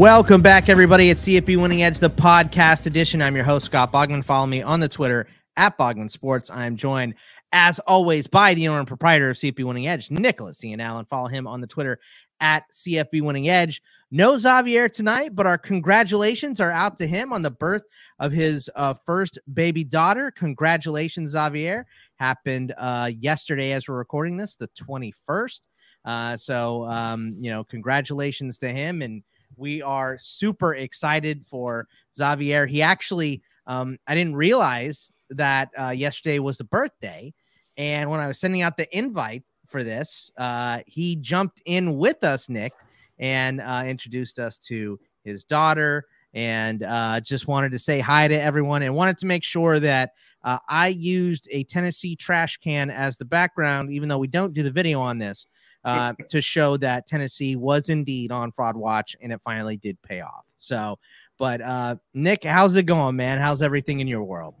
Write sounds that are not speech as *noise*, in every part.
Welcome back, everybody. It's CFB Winning Edge, the podcast edition. I'm your host, Scott Bogman. Follow me on the Twitter at Bogman Sports. I am joined, as always, by the owner and proprietor of CFB Winning Edge, Nicholas Ian Allen. Follow him on the Twitter at CFB Winning Edge. No Xavier tonight, but our congratulations are out to him on the birth of his uh, first baby daughter. Congratulations, Xavier. Happened uh, yesterday as we're recording this, the 21st. Uh, so, um, you know, congratulations to him. And we are super excited for Xavier. He actually, um, I didn't realize that uh, yesterday was the birthday. And when I was sending out the invite for this, uh, he jumped in with us, Nick, and uh, introduced us to his daughter. And uh, just wanted to say hi to everyone and wanted to make sure that uh, I used a Tennessee trash can as the background, even though we don't do the video on this uh, to show that Tennessee was indeed on fraud watch and it finally did pay off. So, but uh, Nick, how's it going, man? How's everything in your world?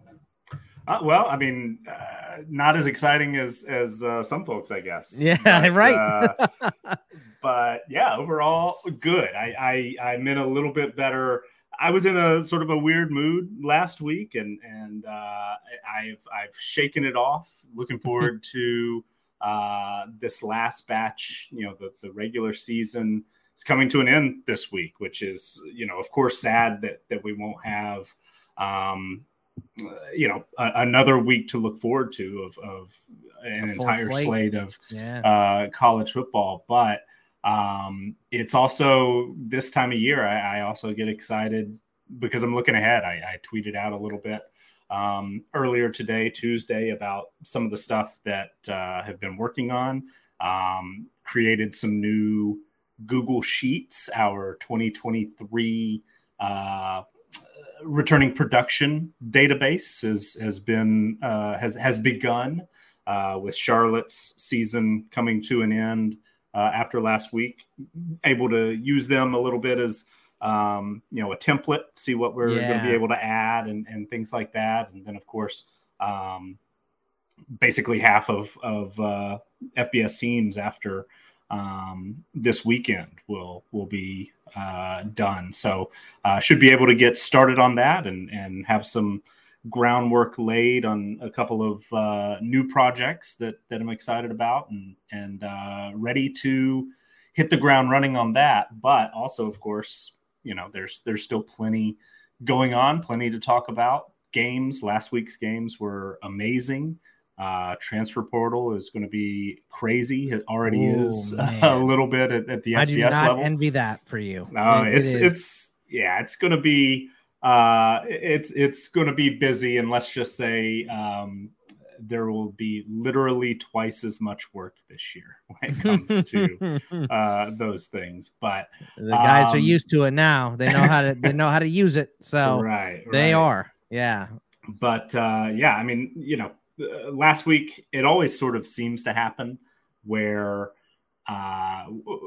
Uh, well, I mean, uh, not as exciting as as uh, some folks, I guess. Yeah, *laughs* but, right. uh, *laughs* but yeah, overall, good. I, I I'm in a little bit better. I was in a sort of a weird mood last week, and and uh, I've I've shaken it off. Looking *laughs* forward to uh, this last batch, you know, the, the regular season is coming to an end this week, which is, you know, of course, sad that that we won't have, um, you know, a, another week to look forward to of, of an entire slate, slate of yeah. uh, college football. But um, it's also this time of year. I, I also get excited because I'm looking ahead. I, I tweeted out a little bit um, earlier today, Tuesday, about some of the stuff that uh, have been working on. Um, created some new Google Sheets, our 2023 uh, returning production database has has been uh, has has begun uh, with Charlotte's season coming to an end uh, after last week. Able to use them a little bit as um, you know, a template, see what we're yeah. going to be able to add and, and things like that. And then, of course, um, basically half of, of uh, FBS teams after um, this weekend will will be uh, done. So uh, should be able to get started on that and and have some groundwork laid on a couple of uh, new projects that that I'm excited about and and uh, ready to hit the ground running on that. But also, of course, you know, there's there's still plenty going on, plenty to talk about. Games, last week's games were amazing. Uh, transfer portal is going to be crazy. It already Ooh, is *laughs* man. a little bit at, at the FCS I do not level. Envy that for you. No, it, it's it it's yeah, it's going to be uh, it's it's going to be busy, and let's just say um, there will be literally twice as much work this year *laughs* when it comes to *laughs* uh, those things. But the guys um, are used to it now. They know how to they *laughs* know how to use it. So right, they right. are. Yeah. But uh, yeah, I mean, you know, uh, last week it always sort of seems to happen where uh,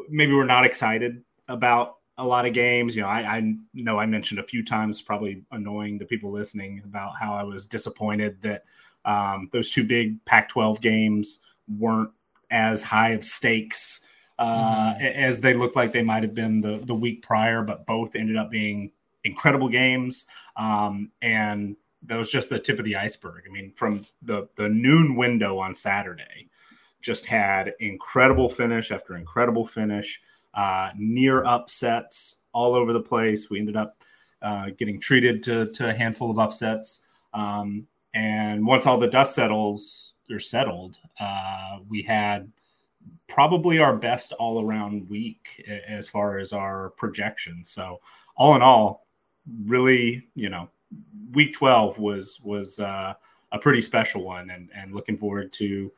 maybe we're not excited about a lot of games. You know, I, I, know I mentioned a few times, probably annoying to people listening, about how I was disappointed that um, those two big Pac 12 games weren't as high of stakes uh, mm-hmm. as they looked like they might have been the, the week prior, but both ended up being incredible games. Um, and that was just the tip of the iceberg. I mean, from the, the noon window on Saturday, just had incredible finish after incredible finish, uh, near upsets all over the place. We ended up uh, getting treated to, to a handful of upsets. Um, and once all the dust settles or settled, uh, we had probably our best all around week as far as our projections. So all in all, really, you know, week 12 was, was uh, a pretty special one and, and looking forward to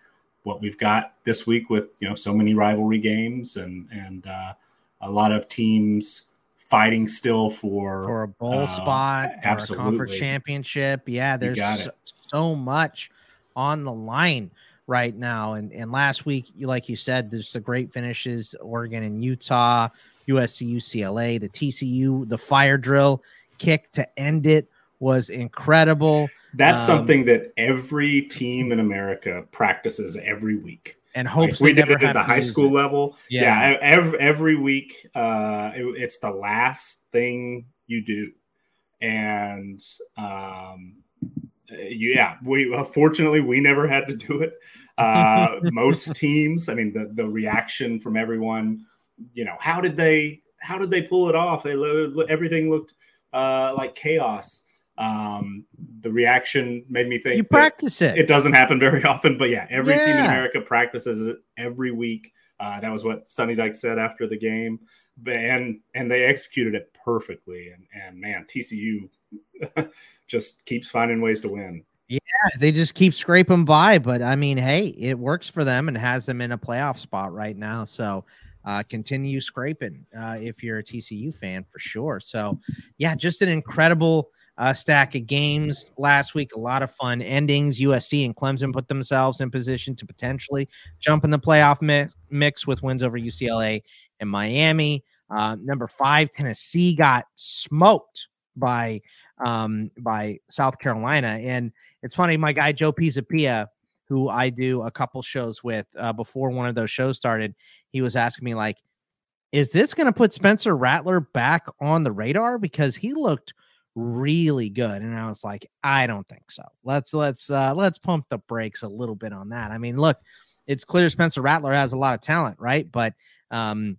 what we've got this week with, you know, so many rivalry games and, and uh, a lot of teams fighting still for for a bowl uh, spot, absolutely. or a conference championship. Yeah, there's so, so, much on the line right now. And and last week, you like you said, there's the great finishes: Oregon and Utah, USC, UCLA, the TCU, the fire drill kick to end it was incredible. That's um, something that every team in America practices every week. And hopes like we did it at the high school it. level. Yeah. yeah, every every week, uh, it, it's the last thing you do, and um, yeah, we uh, fortunately we never had to do it. Uh, *laughs* most teams, I mean, the the reaction from everyone, you know, how did they how did they pull it off? They everything looked uh, like chaos. Um, the reaction made me think you practice it. It doesn't happen very *laughs* often, but yeah, every yeah. team in America practices it every week. Uh, that was what Sonny Dykes said after the game, and and they executed it perfectly. And and man, TCU *laughs* just keeps finding ways to win. Yeah, they just keep scraping by, but I mean, hey, it works for them and has them in a playoff spot right now. So uh, continue scraping uh, if you're a TCU fan for sure. So, yeah, just an incredible uh, stack of games last week. A lot of fun endings. USC and Clemson put themselves in position to potentially jump in the playoff mi- mix with wins over UCLA and Miami. Uh, number five, Tennessee got smoked by um, by South Carolina, and it's funny. My guy Joe Pisapia, who I do a couple shows with uh, before one of those shows started, he was asking me like, "Is this going to put Spencer Rattler back on the radar?" Because he looked really good and i was like i don't think so. Let's let's uh let's pump the brakes a little bit on that. I mean look it's clear spencer rattler has a lot of talent right? But um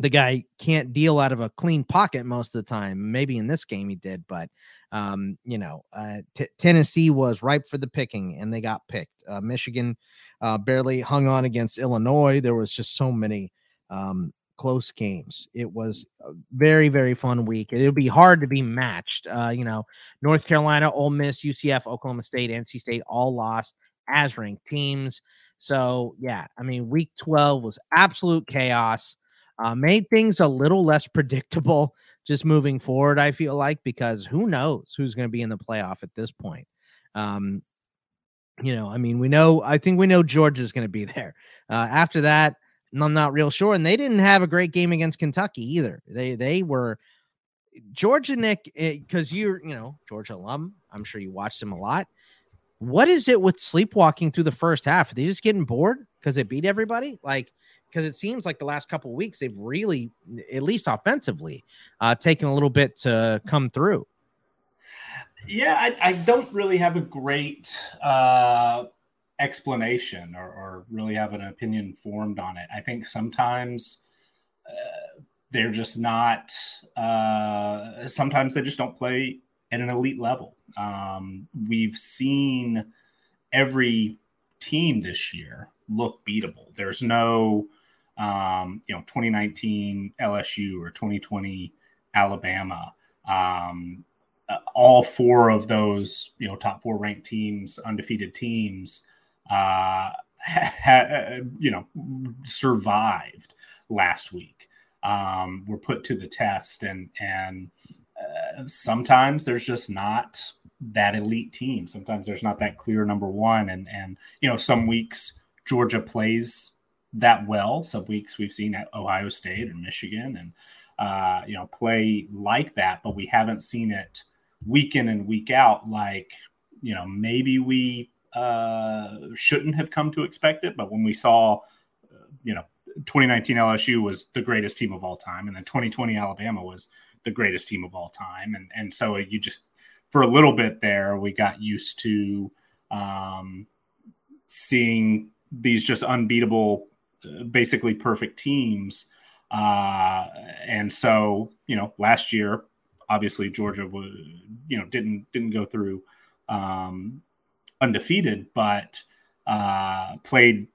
the guy can't deal out of a clean pocket most of the time. Maybe in this game he did but um you know uh t- tennessee was ripe for the picking and they got picked. Uh, michigan uh barely hung on against illinois. There was just so many um close games. It was a very, very fun week. It'll be hard to be matched. Uh, you know, North Carolina, Ole Miss, UCF, Oklahoma State, NC State all lost as ranked teams. So, yeah, I mean, week 12 was absolute chaos. Uh, made things a little less *laughs* predictable just moving forward, I feel like, because who knows who's going to be in the playoff at this point. Um, you know, I mean, we know, I think we know Georgia's going to be *laughs* there. Uh, after that, I'm not real sure. And they didn't have a great game against Kentucky either. They they were Georgia Nick because eh, you're you know Georgia alum. I'm sure you watched them a lot. What is it with sleepwalking through the first half? Are they just getting bored because they beat everybody? Like because it seems like the last couple weeks they've really, at least offensively, uh, taken a little bit to come through. Yeah, I, I don't really have a great uh, explanation or, or, really have an opinion formed on it. I think sometimes uh, they're just not, uh, sometimes they just don't play at an elite level. Um, we've seen every team this year look beatable. There's no, um, you know, 2019 LSU or 2020 Alabama. Um, uh, all four of those, you know, top four ranked teams, undefeated teams, uh, *laughs* ha, you know, survived last week. Um, were put to the test, and and uh, sometimes there's just not that elite team. Sometimes there's not that clear number one, and and you know, some weeks Georgia plays that well. Some weeks we've seen at Ohio State and Michigan, and uh, you know, play like that, but we haven't seen it week in and week out like you know maybe we uh, shouldn't have come to expect it. But when we saw, uh, you know, 2019 LSU was the greatest team of all time, and then 2020 Alabama was the greatest team of all time, and and so you just for a little bit there we got used to um, seeing these just unbeatable, uh, basically perfect teams. Uh, and so, you know, last year, obviously Georgia was, you know, didn't didn't go through um, undefeated, but uh, played,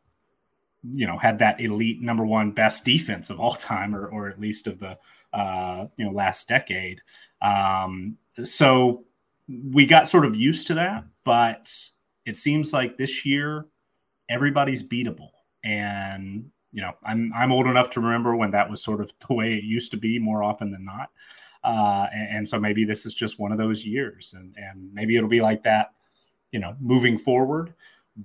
you know, had that elite number one best defense of all time, or or at least of the uh, you know last decade. Um, so we got sort of used to that, but it seems like this year everybody's beatable, and you know, I'm I'm old enough to remember when that was sort of the way it used to be more often than not. Uh, and, and, so maybe this is just one of those years, and and maybe it'll be like that you know, moving forward.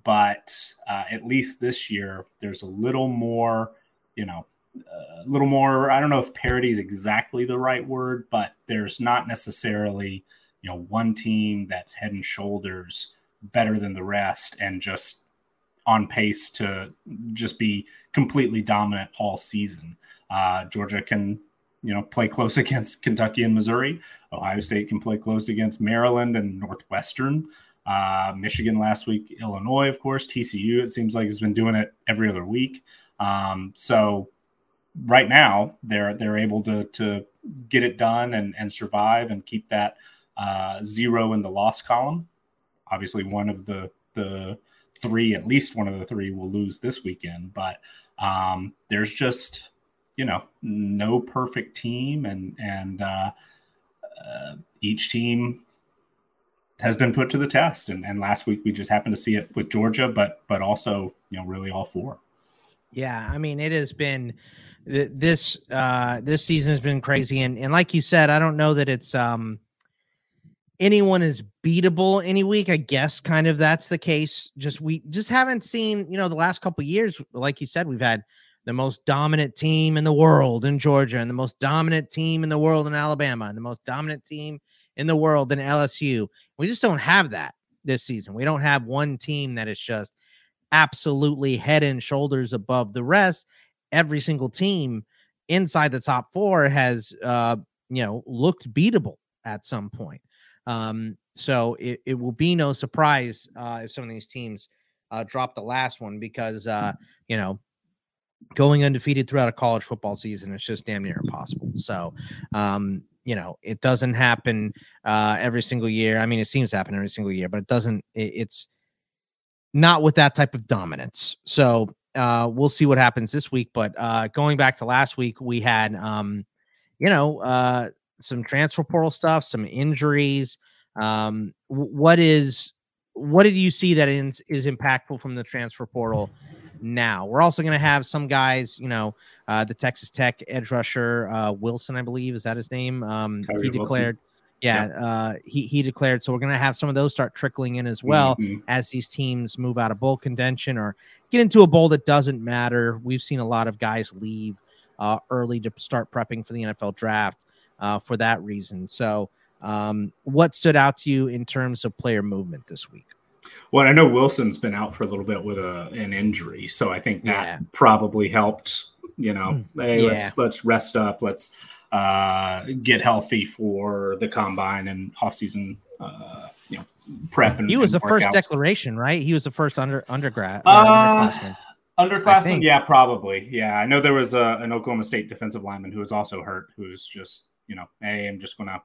But uh, at least this year, there's a little more, you know, a little more. I don't know if parity is exactly the right word, but there's not necessarily, you know, one team that's head and shoulders better than the rest and just on pace to just be completely dominant all season. Uh, Georgia can, you know, play close *laughs* against Kentucky and Missouri. Ohio State can play close against Maryland and Northwestern. Uh, Michigan last week, Illinois, of course, TCU. It seems like has been doing it every other week. Um, so right now, they're they're able to to get it done and and survive and keep that uh, zero in the loss column. Obviously, one of the the three, at least one of the three, will lose this weekend. But um, there's just you know no perfect team, and and uh, uh, each team has been put to the test. And, and last week we just happened to see it with Georgia, but but also you know really all four. Yeah, I mean it has been this uh this season has been crazy and and like you said i don't know that it's um anyone is beatable any week i guess kind of that's the case just we just haven't seen you know the last couple years like you said we've had the most dominant team in the world in georgia and the most dominant team in the world in alabama and the most dominant team in the world than lsu we just don't have that this season. We don't have one team that is just absolutely head and shoulders above the rest. Every single team inside the top four has uh you know looked beatable at some point. Um so it, it will be no surprise uh if some of these teams uh drop the last one because uh you know going undefeated throughout a college football season is just damn near impossible. So um you know it doesn't happen uh every single year i mean it seems to happen every single year but it doesn't it, it's not with that type of dominance so uh, we'll see what happens this week. But uh, going back to last week, we had, um, you know, uh, some transfer portal stuff, some injuries. Um, what is what did you see that is, is impactful from the transfer portal now? We're also going to have some guys, you know, uh, the Texas Tech edge rusher uh, Wilson, I believe, is that his name? Um, he declared. Wilson yeah, uh, he he declared. So we're going to have some of those start trickling in as well mm-hmm. as these teams move out of bowl contention or get into a bowl that doesn't matter. We've seen a lot of guys leave uh, early to start prepping for the NFL draft uh, for that reason. So, um, what stood out to you in terms of player movement this week? Well, I know Wilson's been out for a little bit with a, an injury, so I think that yeah. probably helped. You know, hmm. hey, yeah. let's let's rest up. Let's uh, get healthy for the combine and offseason uh, you know prep and he was and the first declaration right he was the first under undergrad uh, underclassman underclassman yeah probably yeah i know there was a, an oklahoma state defensive lineman who was also hurt who's just you know hey i'm just gonna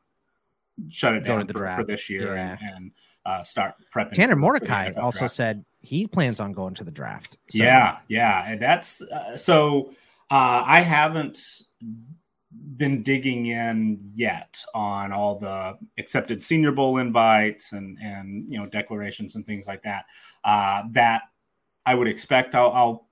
shut it Go down for, for, this year yeah. and, and uh, start prepping tanner mordecai also draft. said he plans on going to the draft so. yeah yeah and that's uh, so uh, i haven't been digging in yet on all the accepted Senior Bowl invites and and you know declarations and things like that. Uh, that I would expect. I'll, I'll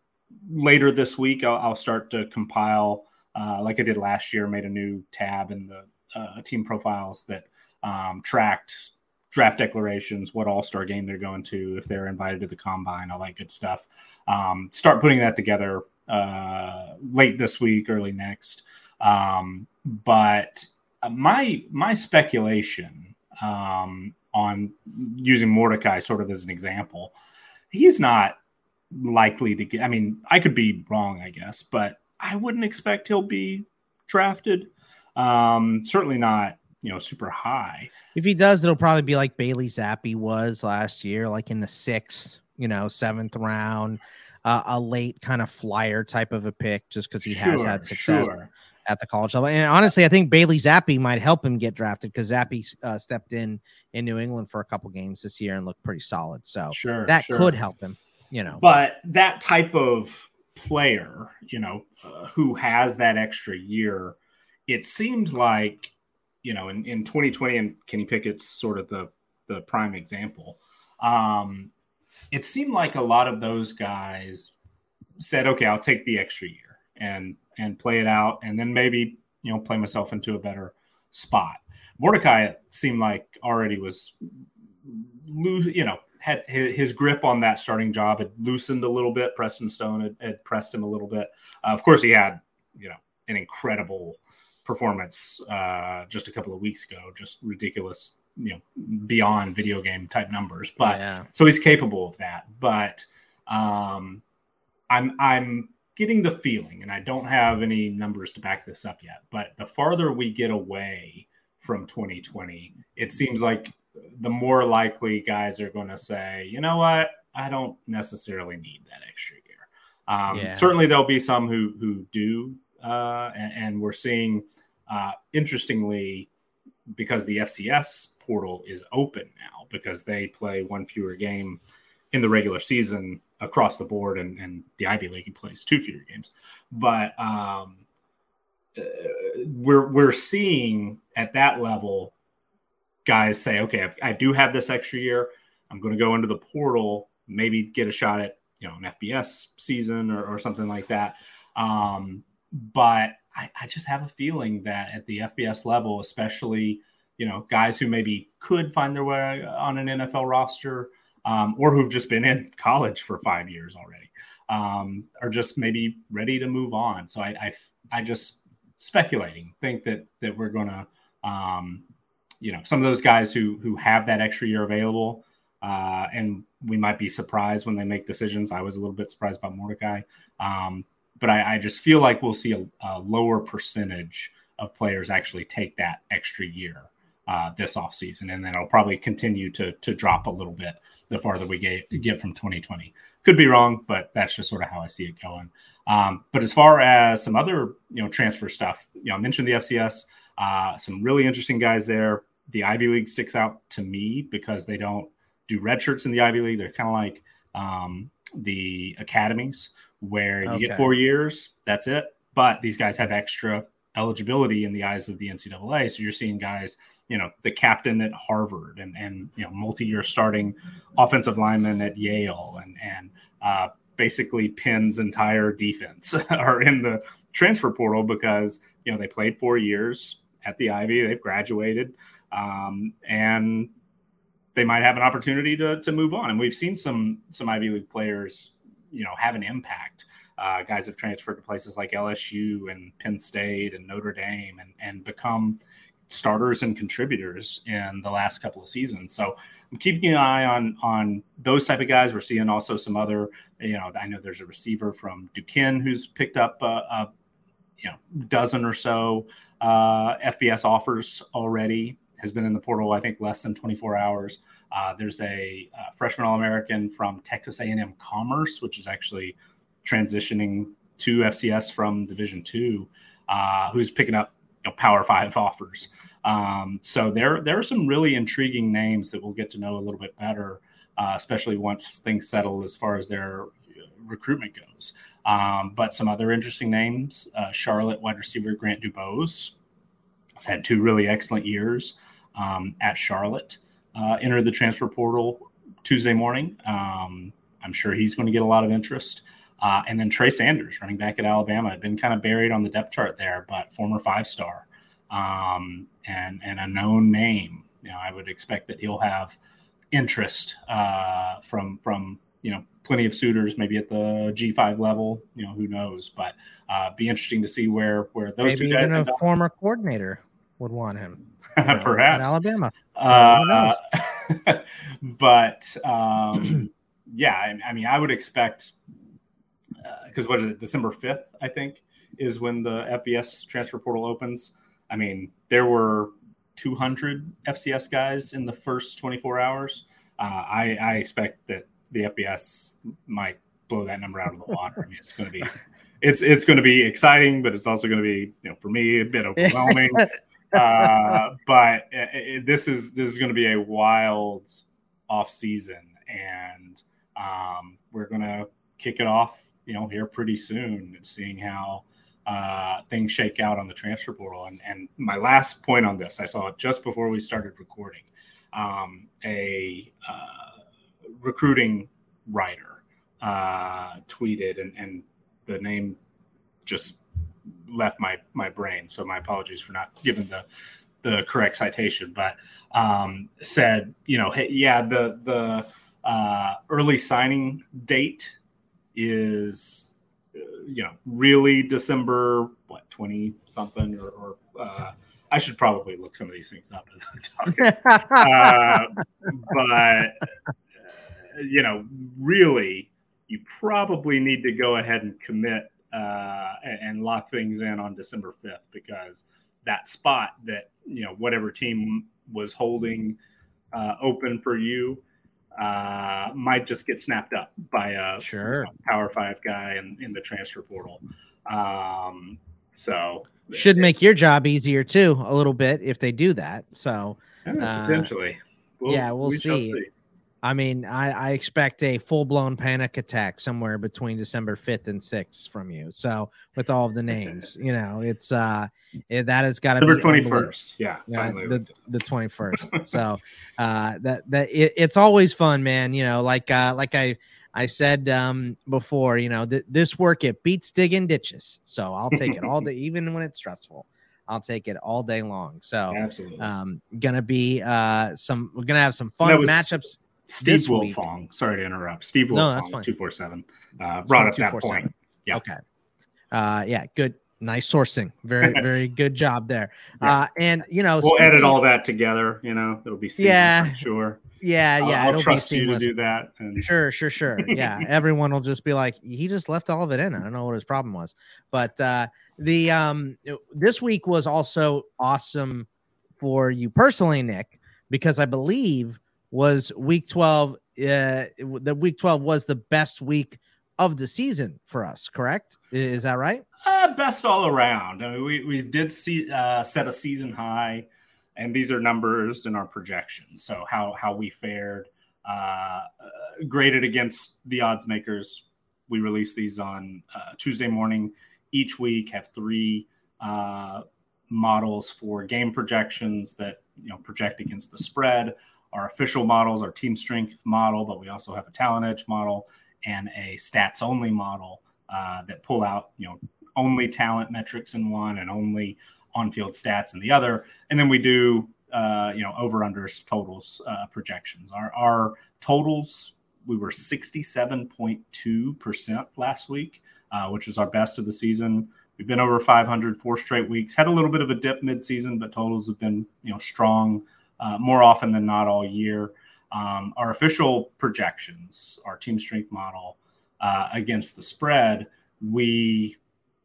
later this week. I'll, I'll start to compile uh, like I did last year. Made a new tab in the uh, team profiles that um, tracked draft declarations, what All Star game they're going to, if they're invited to the combine, all that good stuff. Um, start putting that together uh, late this week, early next. Um, but my my speculation um, on using Mordecai sort of as an example, he's not likely to get. I mean, I could be wrong, I guess, but I wouldn't expect he'll be drafted. Um, certainly not, you know, super high. If he does, it'll probably be like Bailey Zappe was last year, like in the sixth, you know, seventh round, uh, a late kind of flyer type of a pick, just because he sure, has had success. Sure at the college level. And honestly, I think Bailey Zappe might help him get drafted because Zappe uh, stepped in in New England for a couple games this year and looked pretty solid. So sure, that sure. could help him, you know. But that type of player, you know, uh, who has that extra year, it seemed like, you know, in, in 2020, and Kenny Pickett's sort of the the prime example. Um, it seemed like a lot of those guys said, "Okay, I'll take the extra year," and and play it out, and then maybe you know play myself into a better spot. Mordecai seemed like already was, loose, you know, had his grip on that starting job had loosened a little bit. Preston Stone had, had pressed him a little bit. Uh, of course, he had you know an incredible performance uh, just a couple of weeks ago, just ridiculous, you know, beyond video game type numbers. But yeah. so he's capable of that. But Um, I'm I'm getting the feeling, and I don't have any numbers to back this up yet, but the farther we get away from 2020, it seems like the more likely guys are going to say, you know what, I don't necessarily need that extra year. Um, yeah. Certainly, there'll be some who who do, uh, and, and, we're seeing, uh, interestingly, because the FCS portal is open now because they play one fewer game in the regular season across the board, and, and the Ivy League plays two fewer games. But um, uh, we're we're seeing at that level guys say, okay, I do have this extra year. I'm going to go into the portal, maybe get a shot at you know an FBS season or, or something like that. Um, but I, I just have a feeling that at the FBS level, especially you know guys who maybe could find their way on an NFL roster um, or who've just been in *laughs* college for five years already um, are just maybe ready to move on. So I, I, I just speculating think that that we're gonna um, you know some of those guys who who have that extra year available uh, and we might be surprised when they make decisions. I was a little bit surprised about Mordecai, um, but I, I, just feel like we'll see a, a, lower percentage of players actually take that extra year uh, this offseason, and then it'll probably continue to to drop a little bit the farther we get get from 2020. Could be wrong, but that's just sort of how I see it going. Um, but as far as some other you know transfer stuff, you know, I mentioned the FCS, uh, some really interesting guys there. The Ivy League sticks out to me because they don't do red shirts in the Ivy League. They're kind of like um, the academies where you okay. get four years, that's it. But these guys have extra eligibility in the eyes of the NCAA. So you're seeing guys, you know, the captain at Harvard and and you know multi-year starting offensive lineman at Yale and and uh, basically Penn's entire defense *laughs* are in the transfer portal because you know they played four years at the Ivy, they've graduated, um, and they might have an opportunity to, to move on. And we've seen some some Ivy League players, you know, have an impact. Uh, guys have transferred to places like LSU and Penn State and Notre Dame and, and become starters and contributors in the last couple of seasons. So I'm keeping an eye on on those type of guys. We're seeing also some other, you know, I know there's a receiver from Duquesne who's picked up a, a you know dozen or so uh, FBS offers already has been in the portal, I think, less than 24 hours. Uh, there's a, a freshman All-American from Texas A&M Commerce, which is actually transitioning to FCS from Division Two, uh, who's picking up you know, Power Five *laughs* offers. Um, so there, there are some really intriguing names that we'll get to know a little bit better, uh, especially once things settle as far as their recruitment goes. Um, but some other interesting names: uh, Charlotte wide receiver Grant Dubose, had two really excellent years um, at Charlotte. Uh, entered the transfer portal Tuesday morning. Um, I'm sure he's going to get a lot of interest. Uh, and then Trey Sanders, running back at Alabama, had been kind of buried on the depth chart there, but former five star um, and and a known name. You know, I would expect that he'll have interest uh, from from you know plenty of suitors, maybe at the G5 level. You know, who knows? But uh, be interesting to see where where those maybe two guys. Even a former coordinator would want him. You know, Perhaps Alabama. Uh, *laughs* but um, *clears throat* yeah, I, I, mean, I would expect because uh, what is it? December fifth, I think, is when the FBS transfer portal opens. I mean, there were 200 FCS guys in the first 24 hours. Uh, I, I expect that the FBS might blow that number out of the water. I mean, it's going to be *laughs* it's it's going to be exciting, but it's also going to be you know for me a bit *laughs* overwhelming. Uh, but it, it, this is this is going to be a wild off season, and um, we're going to kick it off, you know, here pretty soon, seeing how uh, things shake out on the transfer portal. And, and my last point on this, I saw it just before we started recording. Um, a uh, recruiting writer uh, tweeted, and, and the name just left my my brain. So my apologies for not giving the the correct citation, but um, said, you know, hey, yeah, the the uh, early signing date is, uh, you know, really December what twenty something or, or uh, I should probably look some of these things up as I'm talking, uh, but uh, you know, really you probably need to go ahead and commit uh, and lock things in on December 5th because that spot that you know whatever team was holding uh, open for you uh, might just get snapped up by a sure you know, Power Five guy in, in the transfer portal. Um, so should make your job easier too a little bit if they do that. So yeah, potentially, we'll, yeah, we'll we see. see. I mean, I, I expect a full blown panic attack somewhere between December 5th and 6th from you. So, with all of the names, you know, it's uh, it, that has got to be December 21st. Yeah, yeah the, the 21st. so, *laughs* uh, that, that it, it's always fun, man. You know, like, uh, like I, I said um, before, you know, th- this work it beats digging ditches. So I'll take it all *laughs* day, even when it's stressful. I'll take it all day long. So absolutely, um, gonna be uh, some. We're gonna have some fun was, matchups. Steve Wiltfong. Sorry to interrupt. Steve Wiltfong, no, two four seven. Uh, brought up that point. Yeah. Okay. Uh, yeah. Good. Nice sourcing. Very, *laughs* very good job there. Yeah. Uh, and you know, we'll edit all that together. You know, it'll be seamless, yeah, I'm sure. Yeah, yeah. I'll, I'll trust you to do that. And... Sure, sure, sure. *laughs* Yeah, everyone will just be like, he just left all of it in. I don't know what his problem was, but uh, the um this week was also awesome for you personally, Nick, because I believe was week 12 uh the week 12 was the best week of the season for us correct? Is that right? Uh, best all around. I mean, we, we did see uh, set a season high and these are numbers in our projections. So how how we fared uh, graded against the odds makers. We release these on uh, tuesday morning each week have three uh, models for game projections that you know project against the spread our official models, our team strength model, but we also have a talent edge model and a stats only model uh, that pull out, you know, only talent metrics in one and only on field stats in the other. And then we do, uh, you know, over unders totals uh, projections. Our, our totals, we were 67.2% last week, uh, which is our best of the season. We've been over 500 four straight weeks. Had a little bit of a dip mid-season, but totals have been you know strong uh, more often than not all year. Um, our official projections, our team strength model uh, against the spread, we,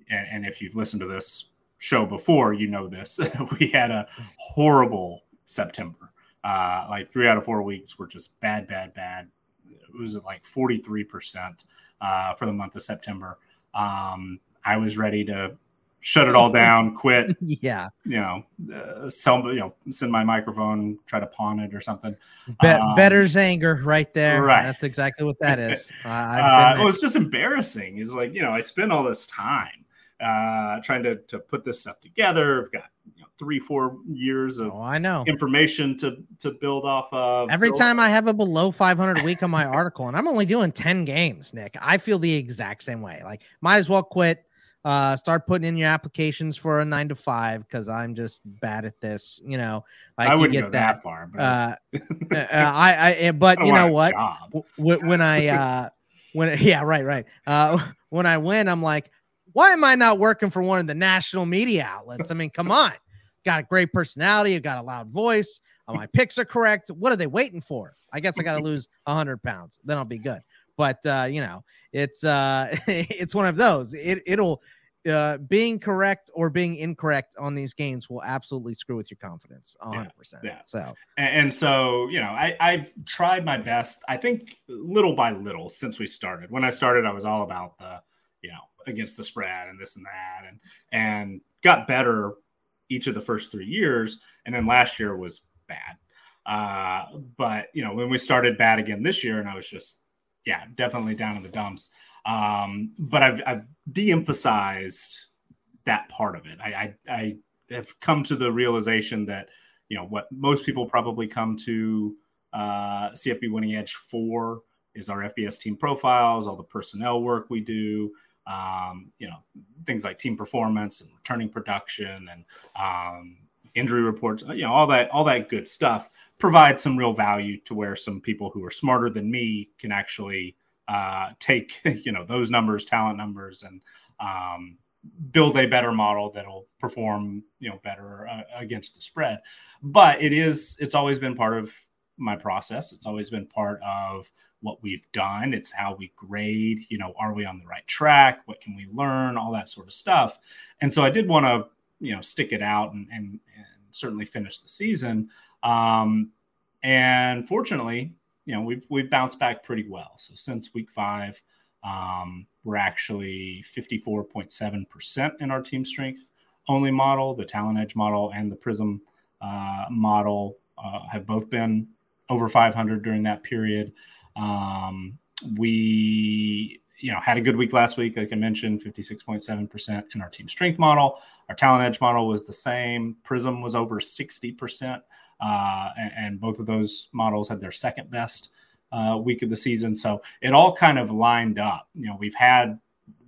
and, and, if you've listened to this show before, you know this, *laughs* we had a horrible September. Uh, like three out of four weeks were just bad, bad, bad. It was like 43% uh, for the month of September. Um, I was ready to shut it all *laughs* down, quit. yeah. You know, uh, sell, you know, send my microphone, try to pawn it or something. Be- um, better's anger right there. Right. That's exactly what that is. *laughs* Uh, uh, it's just embarrassing. Is like, you know, I spend all this time uh, trying to, to put this stuff together. I've got you know, three, four years of oh, I know information to, to build off of. Every time I have a below 500 week on my *laughs* article and I'm only doing 10 games, Nick, I feel the exact same way. Like might as well quit uh, start putting in your applications for a nine to five because I'm just bad at this. You know, like I wouldn't get go that, that far. But... *laughs* Uh, uh, I, I, eh, but I you know what? W- when I, *laughs* uh, when, *laughs* yeah, right, right. Uh, when I win, I'm like, why am I not working for one of the national media outlets? I mean, come on. Got a great personality. You've got a loud voice. Uh, my picks are correct. What are they waiting for? I guess I got to lose 100 pounds. Then I'll be good but uh, you know, it's uh, *laughs* it's one of those. It it'll uh, being correct or being incorrect on these games will absolutely screw with your confidence 100%. Yeah, yeah. So, and, and, so, you know, I, I've tried my best, I think little by little since we started. When I started, I was all about the, you know, against the spread and this and that, and, and got better each of the first three years. And then last year was bad. Uh, but, you know, when we started bad again this year, and I was just, yeah, definitely down in the dumps. Um, but I've, I've de-emphasized that part of it. I, I, I have come to the realization that you know what most people probably come to uh, CFB Winning Edge for is our FBS team profiles, all the personnel work we do, um, you know, things like team performance and returning production and um, injury reports, you know, all that, all that good stuff provides some real value to where some people who are smarter than me can actually uh, take, *laughs* you know, those numbers, talent numbers, and um, build a better model that'll perform, you know, better uh, against the spread. But it is, it's always been part of my process. It's always been part of what we've done. It's how we grade. You know, are we on the right track? What can we learn? All that sort of stuff. And so I did want to, you know, stick it out and, and, and certainly finish the season. Um, and fortunately, you know, we've we've bounced back pretty well. So since week five, um, we're actually 54.7% in our team strength only model. The Talent Edge model and the Prism uh, model uh, have both been over 500 during that period. Um, we you know had a good week last week like i mentioned 56.7% in our team strength model. Our talent edge model was the same. Prism was over 60% uh, and, and, both of those models had their second best uh, week of the season. So it all kind of lined up. You know we've had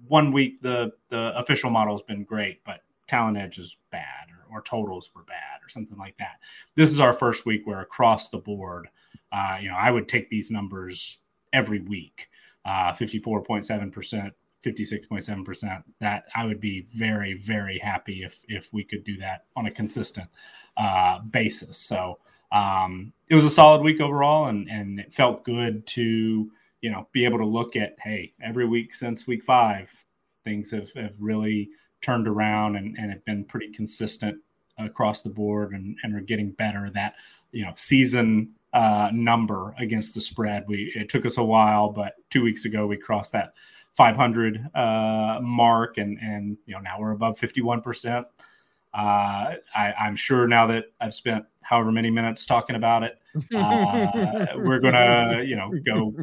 one week the the official model has been great but talent edge is bad or, or totals were bad or something like that. This is our first week where across the board uh, you know i would take these numbers every week uh, 54.7%, 56.7%. That I would be very, very happy if if we could do that on a consistent uh, basis. So um, it was a solid week overall, and and it felt good to you know be able to look at hey every week since week five things have have really turned around and, and have been pretty consistent across the board and, and are getting better that you know season uh, number against the spread. We it took us a while, but two weeks ago we crossed that 500 uh, mark, and and you know now we're above 51 percent. Uh, I, am sure now that I've spent however many minutes talking about it, uh, we're gonna, *laughs* you know, go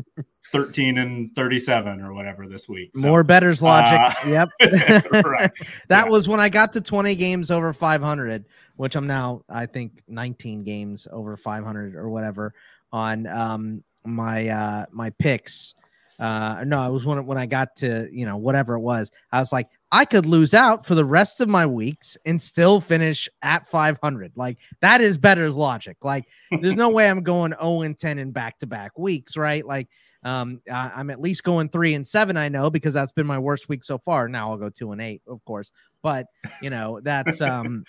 13 and 37 or whatever this week. So, More betters logic. Uh, yep. *laughs* *laughs* that yeah. was when I got to 20 games over 500, which I'm now, I think, 19 games over 500 or whatever on um, my uh, my picks. Uh, no, I was when when I got to you know whatever it was. I was like, I could lose out for the rest of my weeks and still finish at 500. Like that is better's logic. Like there's no way I'm going 0 and 10 in back to back weeks, right? Like um, I, I'm at least going three and seven. I know because that's been my worst week so far. Now I'll go two and eight, of course. But you know that's um,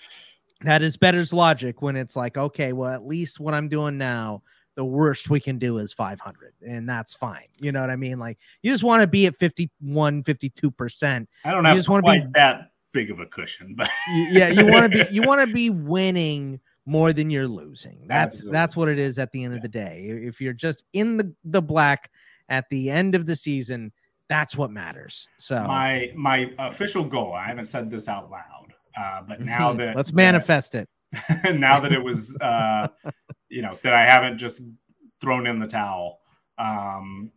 that is better's logic when it's like, okay, well at least what I'm doing now the worst we can do is 500 and that's fine you know what i mean? Like you just want to be at 51 52% i don't have just want to be that big of a cushion but *laughs* yeah you want to be *laughs* you want to be winning more than you're losing. That's Absolutely. that's what it is at the end yeah. of the day. If you're just in the the black at the end of the season that's what matters so. My my official goal i haven't said this out loud uh, but now that let's manifest that, it. *laughs* now that it was uh you know that I haven't just thrown in the towel. Um,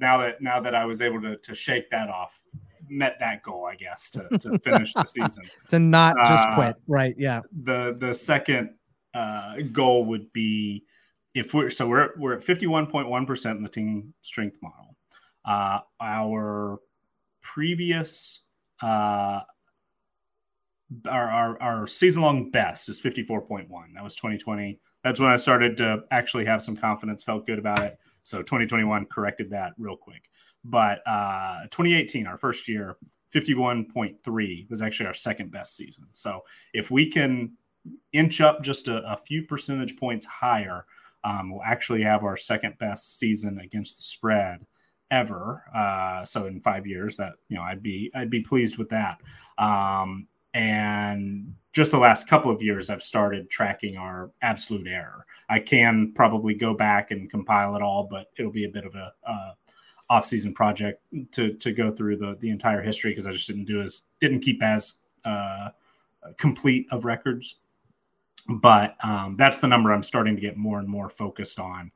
now that now that I was able to to shake that off, met that goal, I guess, to to *laughs* finish the season. to not just uh, quit, right? Yeah. The the second uh, goal would be if we're so we're we're at fifty one point one percent in the team strength model. Uh, our previous uh, our, our, our season long best is 54.1. That was 2020 that's when I started to actually have some confidence, felt good about it. So 2021 corrected that real quick. But uh, 2018, our first year, 51.3 was actually our second best season. So if we can inch up just a, a few percentage points higher, um, we'll actually have our second best season against the spread ever. Uh, so in five years, that you know, I'd be I'd be pleased with that. Um, and just the last couple of years i've started tracking our absolute error. I can probably go back and compile it all but it'll be a bit of a uh, off-season project to to go through the the entire history because i just didn't do as didn't keep as uh, complete of records. But um, that's the number i'm starting to get more and more focused on.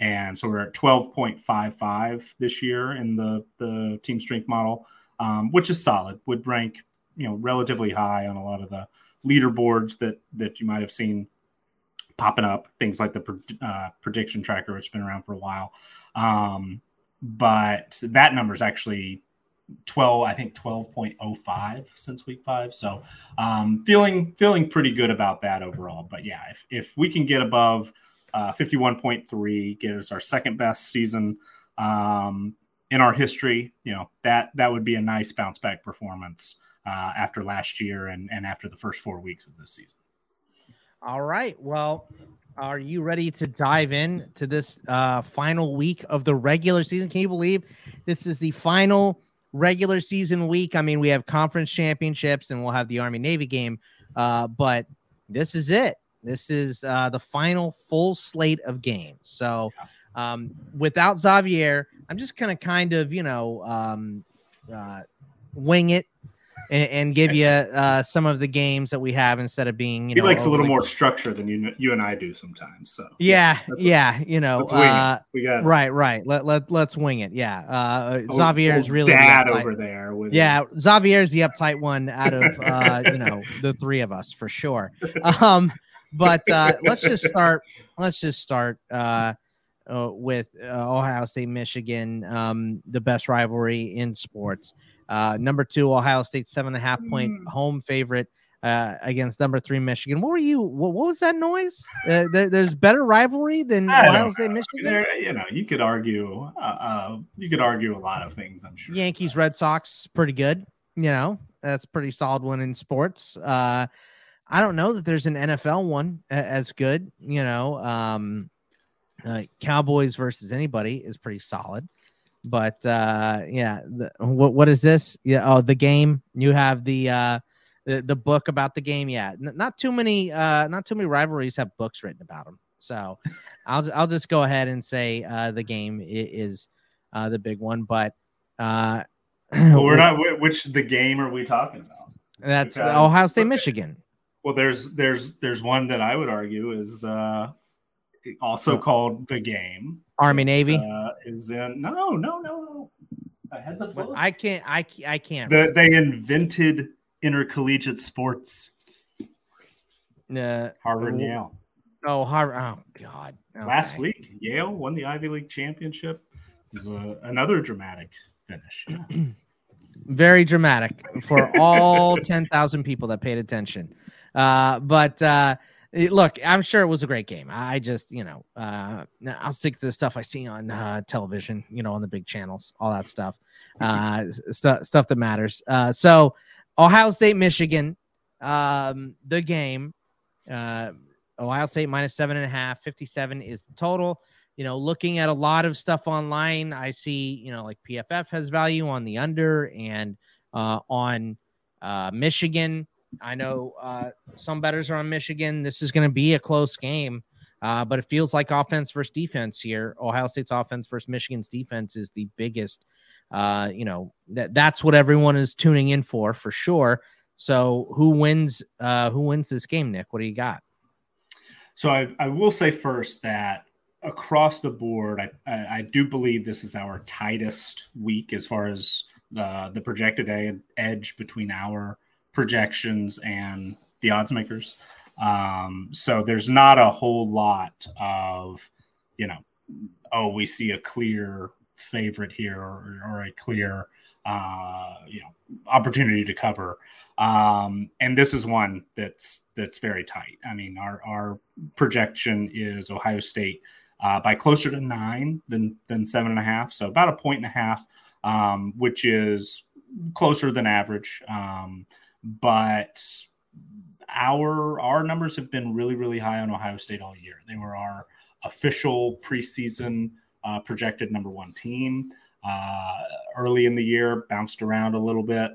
And so we're at 12.55 this year in the the team strength model um, which is solid would rank you know relatively high on a lot of the leaderboards that that you might have seen popping up things like the uh, prediction tracker which has been around for a while. Um, but that number is actually 12 i think 12.05 since week five. So um, feeling feeling pretty good about that overall. But yeah if, if we can get above uh, 51.3 get us our second best season um, in our history you know that that would be a nice bounce back performance uh, after last year and, and after the first four weeks of this season. All right. Well, Are you ready to dive in to this uh, final week of the regular season? Can you believe this is the final regular season week? I mean, we have conference championships and we'll have the Army Navy game, uh, but this is it. This is uh, the final full slate of games. So, um, without Xavier, I'm just gonna kind of, you know, um, uh, wing it and, and give you uh, some of the games that we have instead of being. You he know, likes a little more structure than you you and I do sometimes. So Yeah, yeah, you know, let's wing it. uh, we got right, right. Let let let's wing it. Yeah, uh, old- Xavier is old really dad uptight- over there. With Yeah, his- Xavier is the uptight one out of uh, you know *laughs* the three of us for sure. Um, but uh, let's just start. Let's just start uh, uh, with uh, Ohio State, Michigan, um, the best rivalry in sports. Uh, number two, Ohio State, seven and a half point Mm. home favorite uh, against number three, Michigan. What were you? What, what was that noise? Uh, there, there's better rivalry than I Ohio. State, Michigan. there- you know, you could argue. Uh, uh, you could argue a lot of things. I'm sure. Yankees, Red Sox, pretty good. You know, that's a pretty solid one in sports. Uh, I don't know that there's an NFL one as good. You know, um, uh, Cowboys versus anybody is pretty solid. But uh, yeah, the, what what is this? Yeah, oh, the game. You have the uh, the, the book about the game. Yeah, N- not too many uh, not too many rivalries have books written about them. So I'll I'll just go ahead and say uh, the game is uh, the big one. But uh, *clears throat* Well, we're not. Which the game are we talking about? That's because- Ohio State, okay. Michigan. Well, there's there's there's one that I would argue is uh, also called the game. Army Navy. Uh, is in no no no no. I had the book. I can't. I I can't. The, they invented intercollegiate sports. Uh, Harvard and Oh, Yale. oh, Harvard. Oh God. Last week, Yale won the Ivy League championship. It was a, another dramatic finish. Yeah. *clears throat* very dramatic for all *laughs* 10,000 people that paid attention. Uh, but uh, it- look, I'm sure it was a great game. I just, you know, uh, I'll stick to the stuff I see on uh, television, you know, on the big channels, all that stuff, uh, stu- stuff that matters. Uh, so, Ohio State, Michigan, um, the game, uh, Ohio State minus seven and a half, 57 is the total you know, looking at a lot of stuff online, I see, you know, like PFF has value on the under and uh, on uh, Michigan. I know uh, some bettors are on Michigan. This is going to be a close game, uh, but it feels like offense versus defense here. Ohio State's offense versus Michigan's defense is the biggest. Uh, you know that that's what everyone is tuning in for for sure. So who wins? Uh, who wins this game, Nick? What do you got? So I, I will say first that across the board, I, I, I do believe this is our tightest week as far as the the projected edge between our projections and the odds makers. Um, so there's not a whole lot of, you know, oh, we see a clear favorite here or, or a clear, uh, you know, opportunity to cover. Um, and this is one that's that's very tight. I mean, our our projection is Ohio State uh, by closer to nine than than seven and a half, so about a point and a half, um, which is closer than average. Um, but our our numbers have been really really high on Ohio State all year. They were our official preseason uh, projected number one team. Uh, early in the year, bounced around a little bit.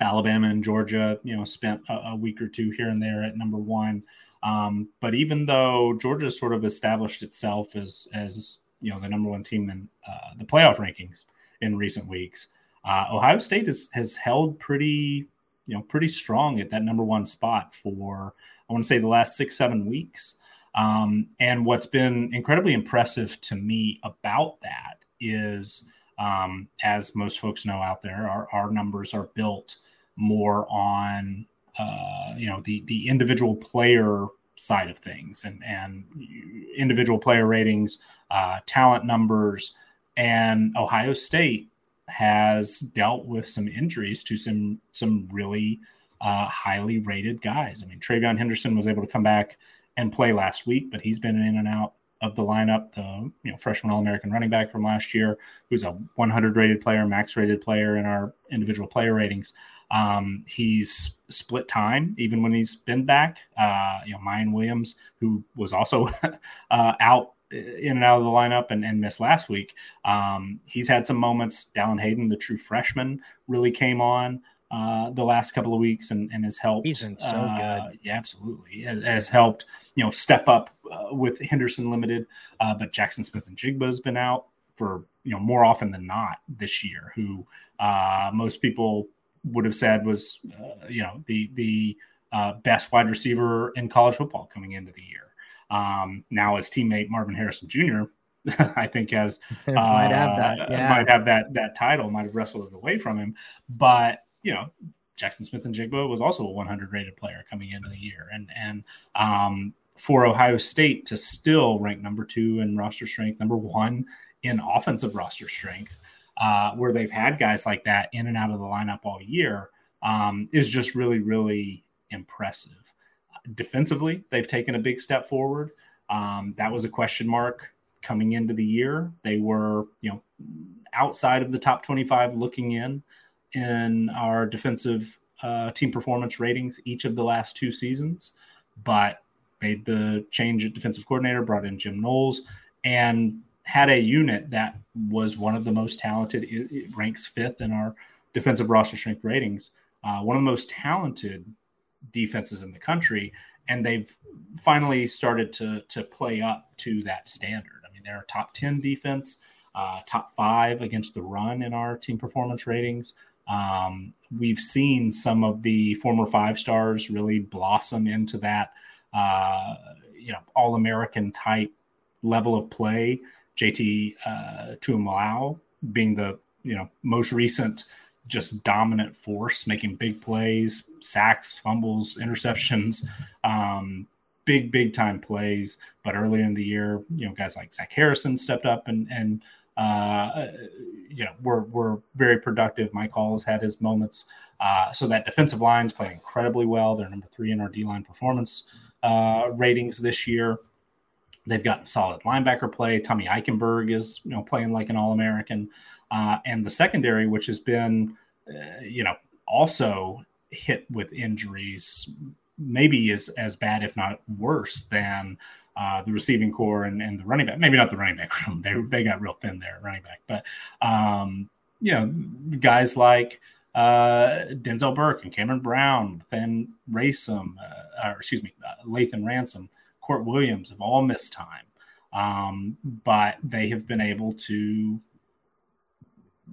Alabama and Georgia, you know, spent a, a week or two here and there at number one. Um, but even though Georgia sort of established itself as as you know the number one team in uh, the playoff rankings in recent weeks, uh, Ohio State has has held pretty you know pretty strong at that number one spot for I want to say the last six seven weeks. Um, and what's been incredibly impressive to me about that is, um, as most folks know out there, our, our numbers are built more on uh, you know the the individual player side of things and and individual player ratings, uh, talent numbers, and Ohio State has dealt with some injuries to some some really uh, highly rated guys. I mean, TreVeyon Henderson was able to come back and play last week, but he's been in and out of the lineup, the you know freshman All American running back from last year, who's a 100 rated player, max rated player in our individual player ratings. Um, he's split time even when he's been back. Uh, you know, Miyan Williams, who was also *laughs* uh, out in and out of the lineup and, and missed last week. Um, he's had some moments. Dallan Hayden, the true freshman, really came on uh, the last couple of weeks and, and has helped. He's been so uh, good. Yeah, absolutely. Has, has helped, you know, step up uh, with Henderson Limited. Uh, but Jackson Smith-Njigba has been out for, you know, more often than not this year, who uh, most people would have said was, uh, you know, the, the best wide receiver in college football coming into the year. Um, now his teammate Marvin Harrison Jr. *laughs* I think has *laughs* might have that, yeah. might have that that title, might have wrestled it away from him, but you know, Jackson Smith-Njigba was also a 100 rated player coming into the year. And, and, um, for Ohio State to still rank number two in roster strength, number one in offensive roster strength, uh, where they've had guys like that in and out of the lineup all year, um, is just really, really impressive. Defensively, they've taken a big step forward. Um, that was a question mark coming into the year. They were, you know, outside of the top 25 looking in in our defensive uh, team performance ratings each of the last two seasons, but made the change at defensive coordinator, brought in Jim Knowles, and had a unit that was one of the most talented. It, ranks fifth in our defensive roster strength ratings, uh, one of the most talented defenses in the country, and they've finally started to to play up to that standard. I mean, they're a top ten defense. Uh, top five against the run in our team performance ratings. Um, we've seen some of the former five stars really blossom into that, uh, you know, all American type level of play. JT uh, Tuimoloau being the you know most recent just dominant force, making big plays, sacks, fumbles, interceptions, um, big big time plays. But earlier in the year, you know, guys like Zach Harrison stepped up and and uh, you know, were, were very productive. Mike Hall has had his moments. Uh, so that defensive line is playing incredibly well. They're number three in our D line performance uh, ratings this year. They've gotten solid linebacker play. Tommy Eichenberg is, you know, playing like an All American, uh, and the secondary, which has been, uh, you know, also hit with injuries, maybe is as bad, if not worse, than uh, the receiving corps and, and the running back. Maybe not the running back room. *laughs* They they got real thin there, running back. But um, you know, guys like uh, Denzel Burke and Cameron Brown, Fenn Racem, uh, or excuse me, uh, Lathan Ransom, Kourt Williams have all missed time. Um, but they have been able to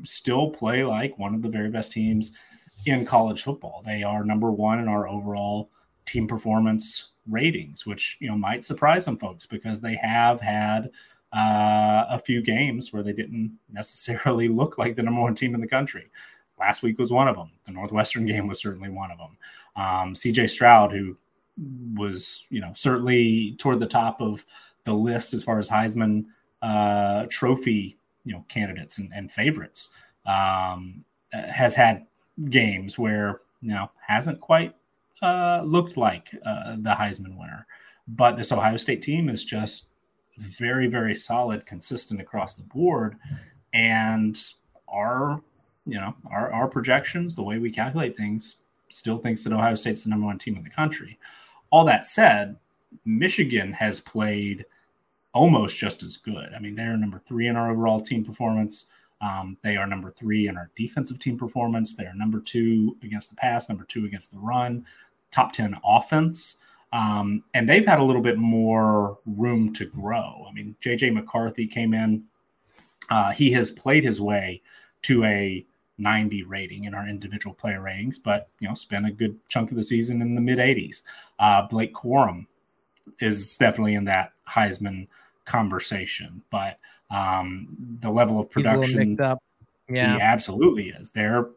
still play like one of the very best teams in college football. They are number one in our overall team performance ratings, which you know might surprise some folks because they have had uh, a few games where they didn't necessarily *laughs* look like the number one team in the country. Last week was one of them. The Northwestern *laughs* game was certainly one of them. Um, C.J. Stroud, who was you know certainly toward the top of the list as far as Heisman uh, Trophy you know candidates and, and favorites, um, has had games where you know hasn't quite uh, looked like uh, the Heisman winner. But this Ohio State team is just very, very solid, consistent across the board. And our, you know, our, our projections, the way we calculate things, still thinks that Ohio State's the number one team in the country. All that said, Michigan has played almost just as good. I mean, they're number three in our overall team performance. Um, they are number three in our defensive team performance. They are number two against the pass, number two against the run, top 10 offense. Um, and they've had a little bit more room to grow. I mean, JJ McCarthy came in, uh, he has played his way to a 90 rating in our individual player ratings, but you know, spent a good chunk of the season in the mid 80s. Uh, Blake Corum is definitely in that Heisman conversation, but um, the level of production, yeah, he absolutely is. They're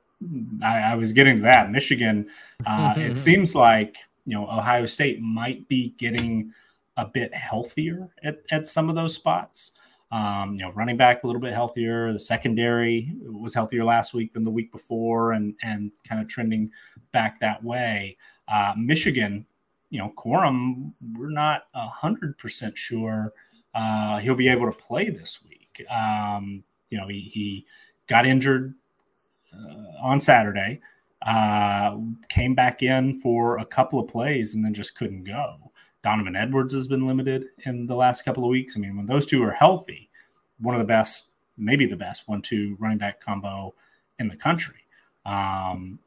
I, I was getting to that. Michigan, uh, *laughs* it seems like you know Ohio State might be getting a bit healthier at, at some of those spots. Um, you know, running back a little bit healthier. The secondary was healthier last week than the week before, and and kind of trending back that way. Uh, Michigan, you know, Corum, we're not hundred percent sure uh, he'll be able to play this week. Um, you know, he, he got injured uh, on Saturday, uh, came back in for a couple of plays, and then just couldn't go. Donovan Edwards has been limited in the last couple of weeks. I mean, when those two are healthy, one of the best, maybe the best one-two running back combo in the country. Um,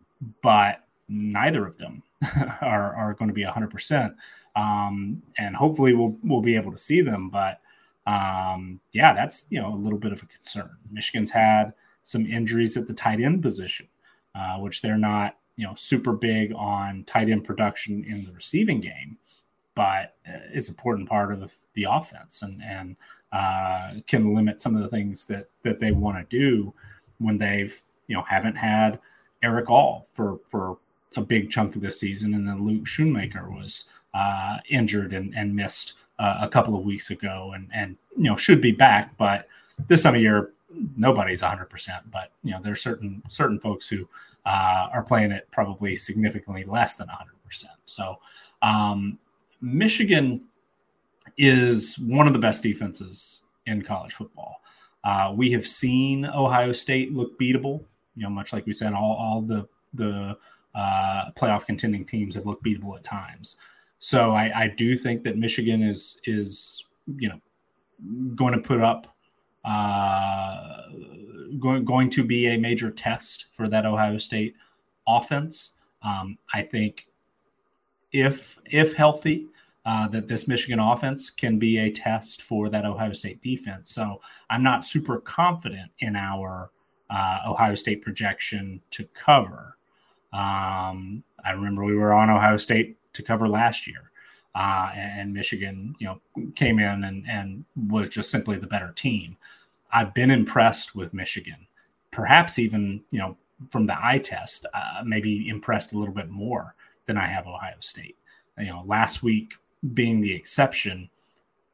but neither of them *laughs* are, are going to be 100%. Um, and hopefully we'll, we'll be able to see them. But um, yeah, that's, you know, a little bit of a concern. Michigan's had some injuries at the tight end position, uh, which they're not, you know, super big on tight end production in the receiving game, but it's an important part of the, offense and, and uh, can limit some of the things that, that they want to do when they've, you know, haven't had Erick All for, for a big chunk of this season. And then Luke Schoonmaker was uh, injured and, and missed uh, a couple of weeks ago and, and, you know, should be back. But this time of year, nobody's 100%. But, you know, there's certain certain folks who uh, are playing it probably significantly less than 100%. So um, Michigan is one of the best defenses in college football. Uh, we have seen Ohio State look beatable. You know, much like we said, all, all the the uh, playoff contending teams have looked beatable at times. So I, I do think that Michigan is is you know going to put up uh, going going to be a major test for that Ohio State offense. Um, I think if if healthy, uh, that this Michigan offense can be a test for that Ohio State defense. So I'm not super confident in our uh, Ohio State projection to cover. Um, I remember we were on Ohio State to cover last year. Uh, and Michigan, you know, came in and, and was just simply the better team. I've been impressed with Michigan, perhaps even, you know, from the eye test, uh, maybe impressed a little bit more than I have Ohio State. You know, last week being the exception,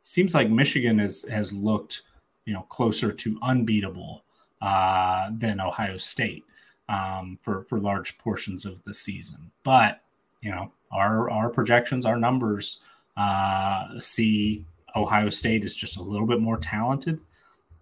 seems like Michigan has has looked, you know, closer to unbeatable uh, than Ohio State um, for for large portions of the season. But you know, our our projections, our numbers uh, see Ohio State is just a little bit more talented,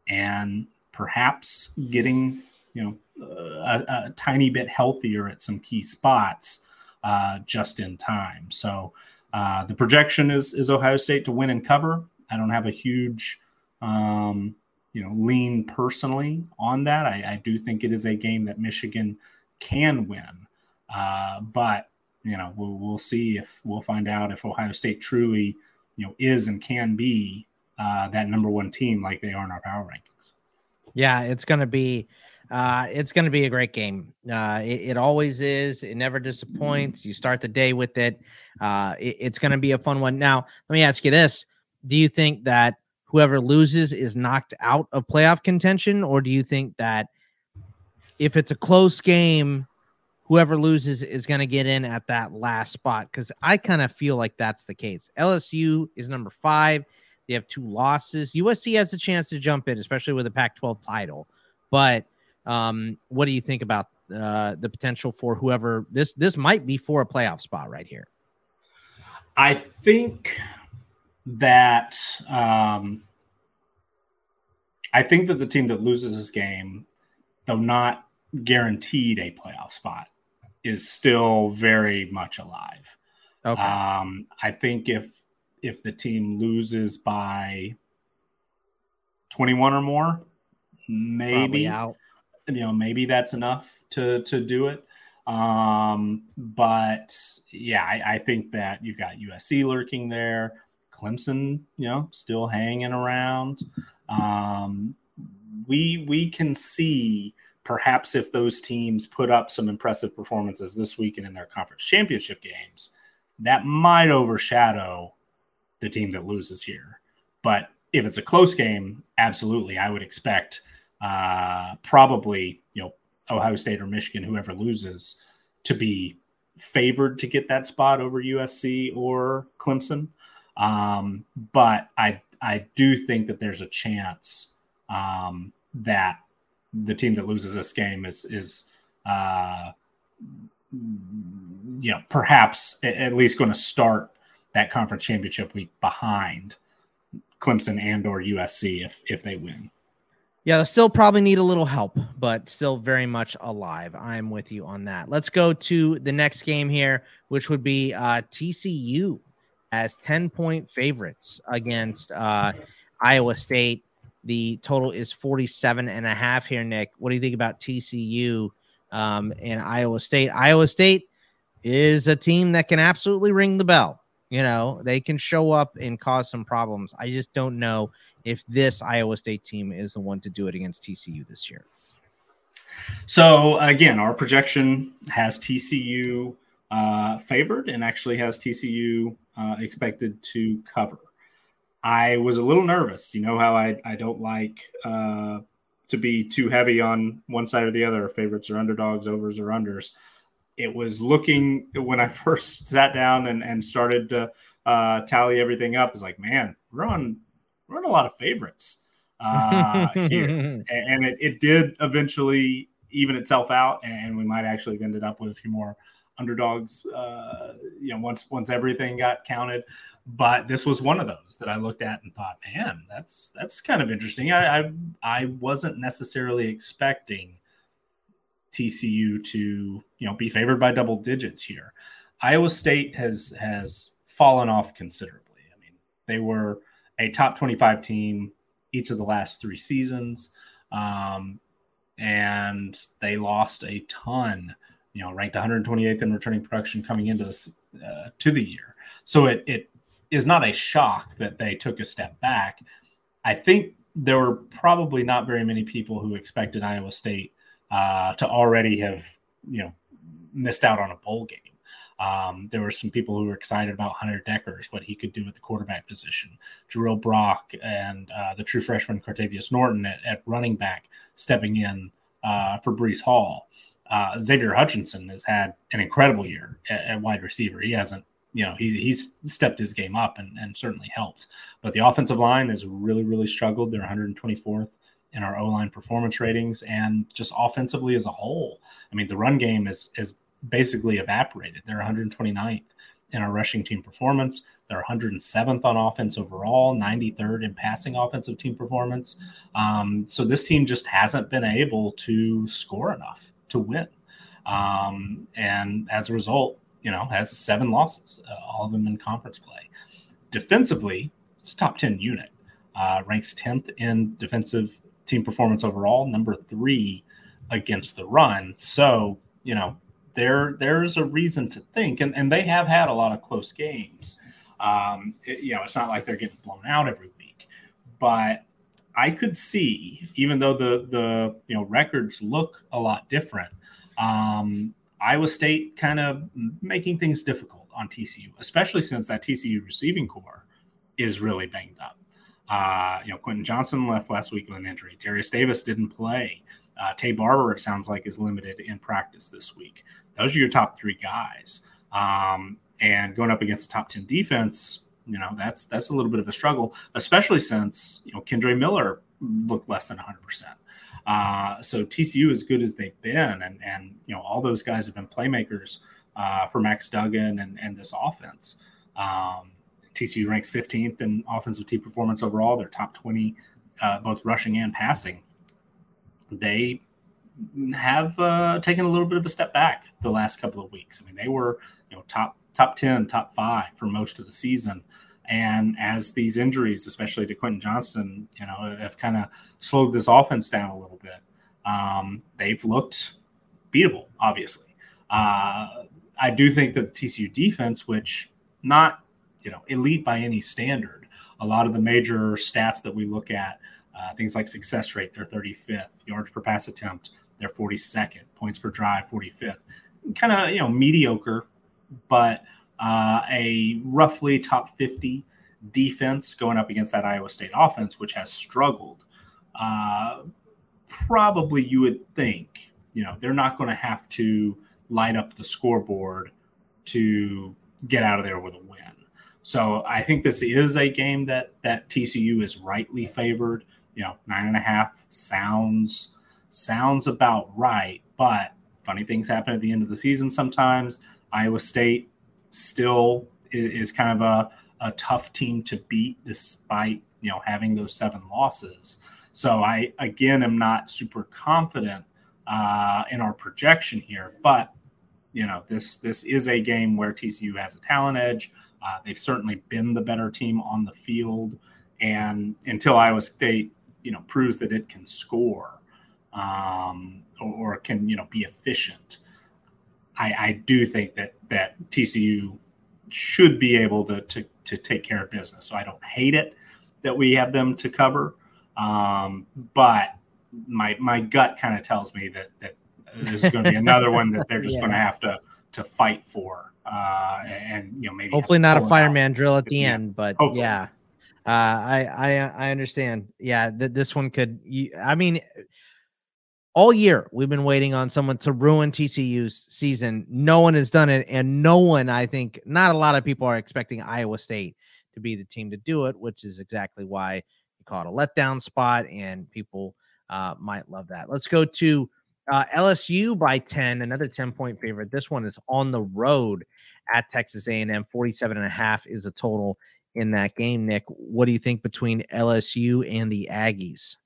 and perhaps getting you know a, a tiny bit healthier at some key spots uh, just in time. So uh, the projection is is Ohio State to win and cover. I don't have a huge um, you know lean personally on that. I, I, do think it is a game that Michigan can win, uh, but you know we'll, we'll see if we'll find out if Ohio State truly you know is and can be uh, that number one team like they are in our power rankings. Yeah, it's going to be uh, it's going to be a great game. Uh, it, it, always is. It never disappoints. You start the day with it. Uh, it it's going to be a fun one. Now, let me ask you this: Do you think that whoever loses is knocked out of playoff contention, or do you think that if it's a close game, whoever loses is going to get in at that last spot? Because I kind of feel like that's the case. LSU is number five. They have two losses. USC has a chance to jump in, especially with a Pac 12 title. But um, what do you think about uh, the potential for whoever this this might be for a playoff spot right here? I think that um, I think that the team that loses this game, though not guaranteed a playoff spot, is still very much alive. Okay. Um, I think if if the team loses by 21 or more, maybe out. You know, maybe that's enough to to do it. Um, but yeah, I, I think that you've got USC lurking there. Clemson, you know, still hanging around. Um, we we can see perhaps if those teams put up some impressive performances this weekend in their conference championship games, that might overshadow the team that loses here. But if it's a close game, absolutely, I would expect uh, probably you know Ohio State or Michigan, whoever loses, to be favored to get that spot over USC or Clemson. Um, but I I do think that there's a chance um, that the team that loses this game is is uh, you know perhaps at least going to start that conference championship week behind Clemson and or USC if if they win. Yeah, they'll still probably need a little help, but still very much alive. I'm with you on that. Let's go to the next game here, which would be uh, TCU as 10 point favorites against uh, Iowa State. The total is 47 and a half here, Nick. What do you think about TCU um, and Iowa State? Iowa State is a team that can absolutely ring the bell. You know, they can show up and cause some problems. I just don't know if this Iowa State team is the one to do it against TCU this year. So, again, our projection has TCU uh, favored and actually has TCU uh, expected to cover. I was a little nervous. You know how I, I don't like uh, to be too heavy on one side or the other, favorites or underdogs, overs or unders. It was looking when I *laughs* first sat down and, and started to uh, tally everything up. It's like, man, we're on we're on a lot of favorites uh, *laughs* here, and it, it did eventually even itself out, and we might actually have ended up with a few more underdogs. Uh, you know, once once everything got counted, but this was one of those that I looked at and thought, man, that's that's kind of interesting. I I, I wasn't necessarily expecting TCU to you know be favored by double digits here. Iowa State has has fallen off considerably. I mean, they were a top 25 team each of the last three seasons. Um, and they lost a ton you know, ranked 128th in returning production coming into this uh, to the year. So it it is not a shock that they took a step back. I think there were probably not very many people who expected Iowa State uh, to already have you know missed out on a bowl game. Um, there were some people who were excited about Hunter Dekkers, what he could do at the quarterback position. Jirehl Brock and uh, the true freshman Cartevious Norton at, at running back stepping in uh, for Breece Hall uh, Xavier Hutchinson has had an incredible year at, at, wide receiver. He hasn't, you know, he's he's stepped his game up and, and certainly helped. But the offensive line has really, really struggled. They're 124th in our O line performance ratings and just offensively as a whole. I mean, the run game is is basically evaporated. They're 129th in our rushing team performance. They're 107th on offense overall, 93rd in passing offensive team performance. Um, so this team just hasn't been able to score enough to win. Um, and as a result, you know, has seven losses, uh, all of them in conference play. Defensively, it's top 10 unit, uh, ranks 10th in defensive team performance overall, number three against the run. So, you know, there there's a reason to think, and, and they have had a lot of close games. Um, it, you know, it's not like they're getting blown out every week, but I could see, even though the the you know records look a lot different, um, Iowa State kind of making things difficult on TCU, especially since that TCU receiving corps is really banged up. Uh, you know, Quentin Johnston left last week with an injury. Derius Davis didn't play. Uh, Taye Barber, it sounds like, is limited in practice this week. Those are your top three guys. Um, and going up against the top 10 defense, you know that's that's a little bit of a struggle, especially since you know Kendre Miller looked less than 100 percent. Uh, so TCU as good as they've been, and and you know all those guys have been playmakers uh, for Max Duggan and and this offense. Um, TCU ranks 15th in offensive team performance overall. They're top 20, uh, both rushing and passing. They have uh, taken a little bit of a step back the last couple of weeks. I mean, they were you know top top 10, top five for most of the season. And as these injuries, especially to Quentin Johnston, you know, have kind of slowed this offense down a little bit, um, they've looked beatable, obviously. Uh, I do think that the TCU defense, which not, you know, elite by any standard, a lot of the major stats that we look at, uh, things like success rate, they're 35th, yards per pass attempt, they're 42nd, points per drive, 45th, kind of, you know, mediocre but uh, a roughly top 50 defense going up against that Iowa State offense, which has struggled. Uh, probably you would think, you know, they're not going to have to light up the scoreboard to get out of there with a win. So I think this is a game that that TCU is rightly favored. You know, nine and a half sounds sounds about right, but funny things happen at the end of the season sometimes. Iowa State still is, is kind of a, a tough team to beat, despite you know, having those seven losses. So I again am not super confident uh, in our projection here, but you know this this is a game where TCU has a talent edge. Uh, they've certainly been the better team on the field, and until Iowa State you know proves that it can score um, or, or, can you know be efficient, I, I do think that that TCU should be able to, to to take care of business. So I don't hate it that we have them to cover, um, but my my gut kind of tells me that that this is going to be another one that they're just yeah. going to have to to fight for, uh, and you know maybe hopefully not a fireman out. drill at the yeah. end, but hopefully. yeah, uh, I I I understand. Yeah, that this one could. I mean, all year we've been waiting on someone to ruin TCU's season. No one has done it, and no one, I think, not a lot of people are expecting Iowa State to be the team to do it, which is exactly why you call it a letdown spot, and people uh, might love that. Let's go to uh, LSU by 10, another 10 point favorite. This one is on the road at Texas A&M. 47 and a half is a total in that game. Nick, what do you think between LSU and the Aggies?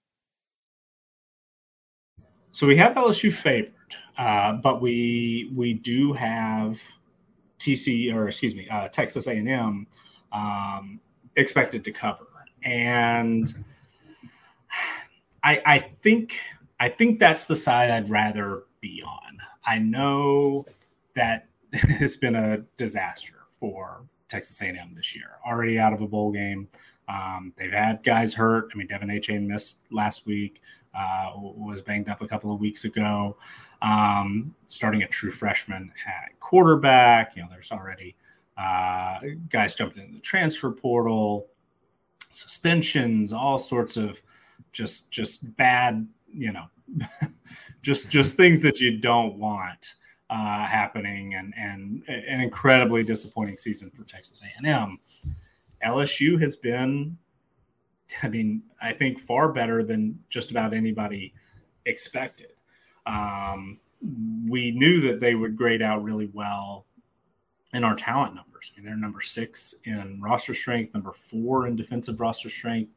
So we have LSU favored, uh, but we we do have TC or excuse me uh, Texas A&M um, expected to cover, and I, I think I think that's the side I'd rather be on. I know that *laughs* it's been a disaster for Texas A&M this year. Already out of a bowl game. Um, they've had guys hurt. I mean, Devon Achane missed last week. Uh, was banged up a couple of weeks ago. Um, starting a true freshman at quarterback. You know, there's already uh, guys jumping in the transfer portal, suspensions, all sorts of just just bad, you know, *laughs* just just things that you don't want uh, happening, and and an incredibly disappointing season for Texas A&M. LSU has been, I mean, I think far better than just about anybody expected. Um, we knew that they would grade out really well in our talent numbers. I mean, they're number six in roster strength, number four in defensive roster strength.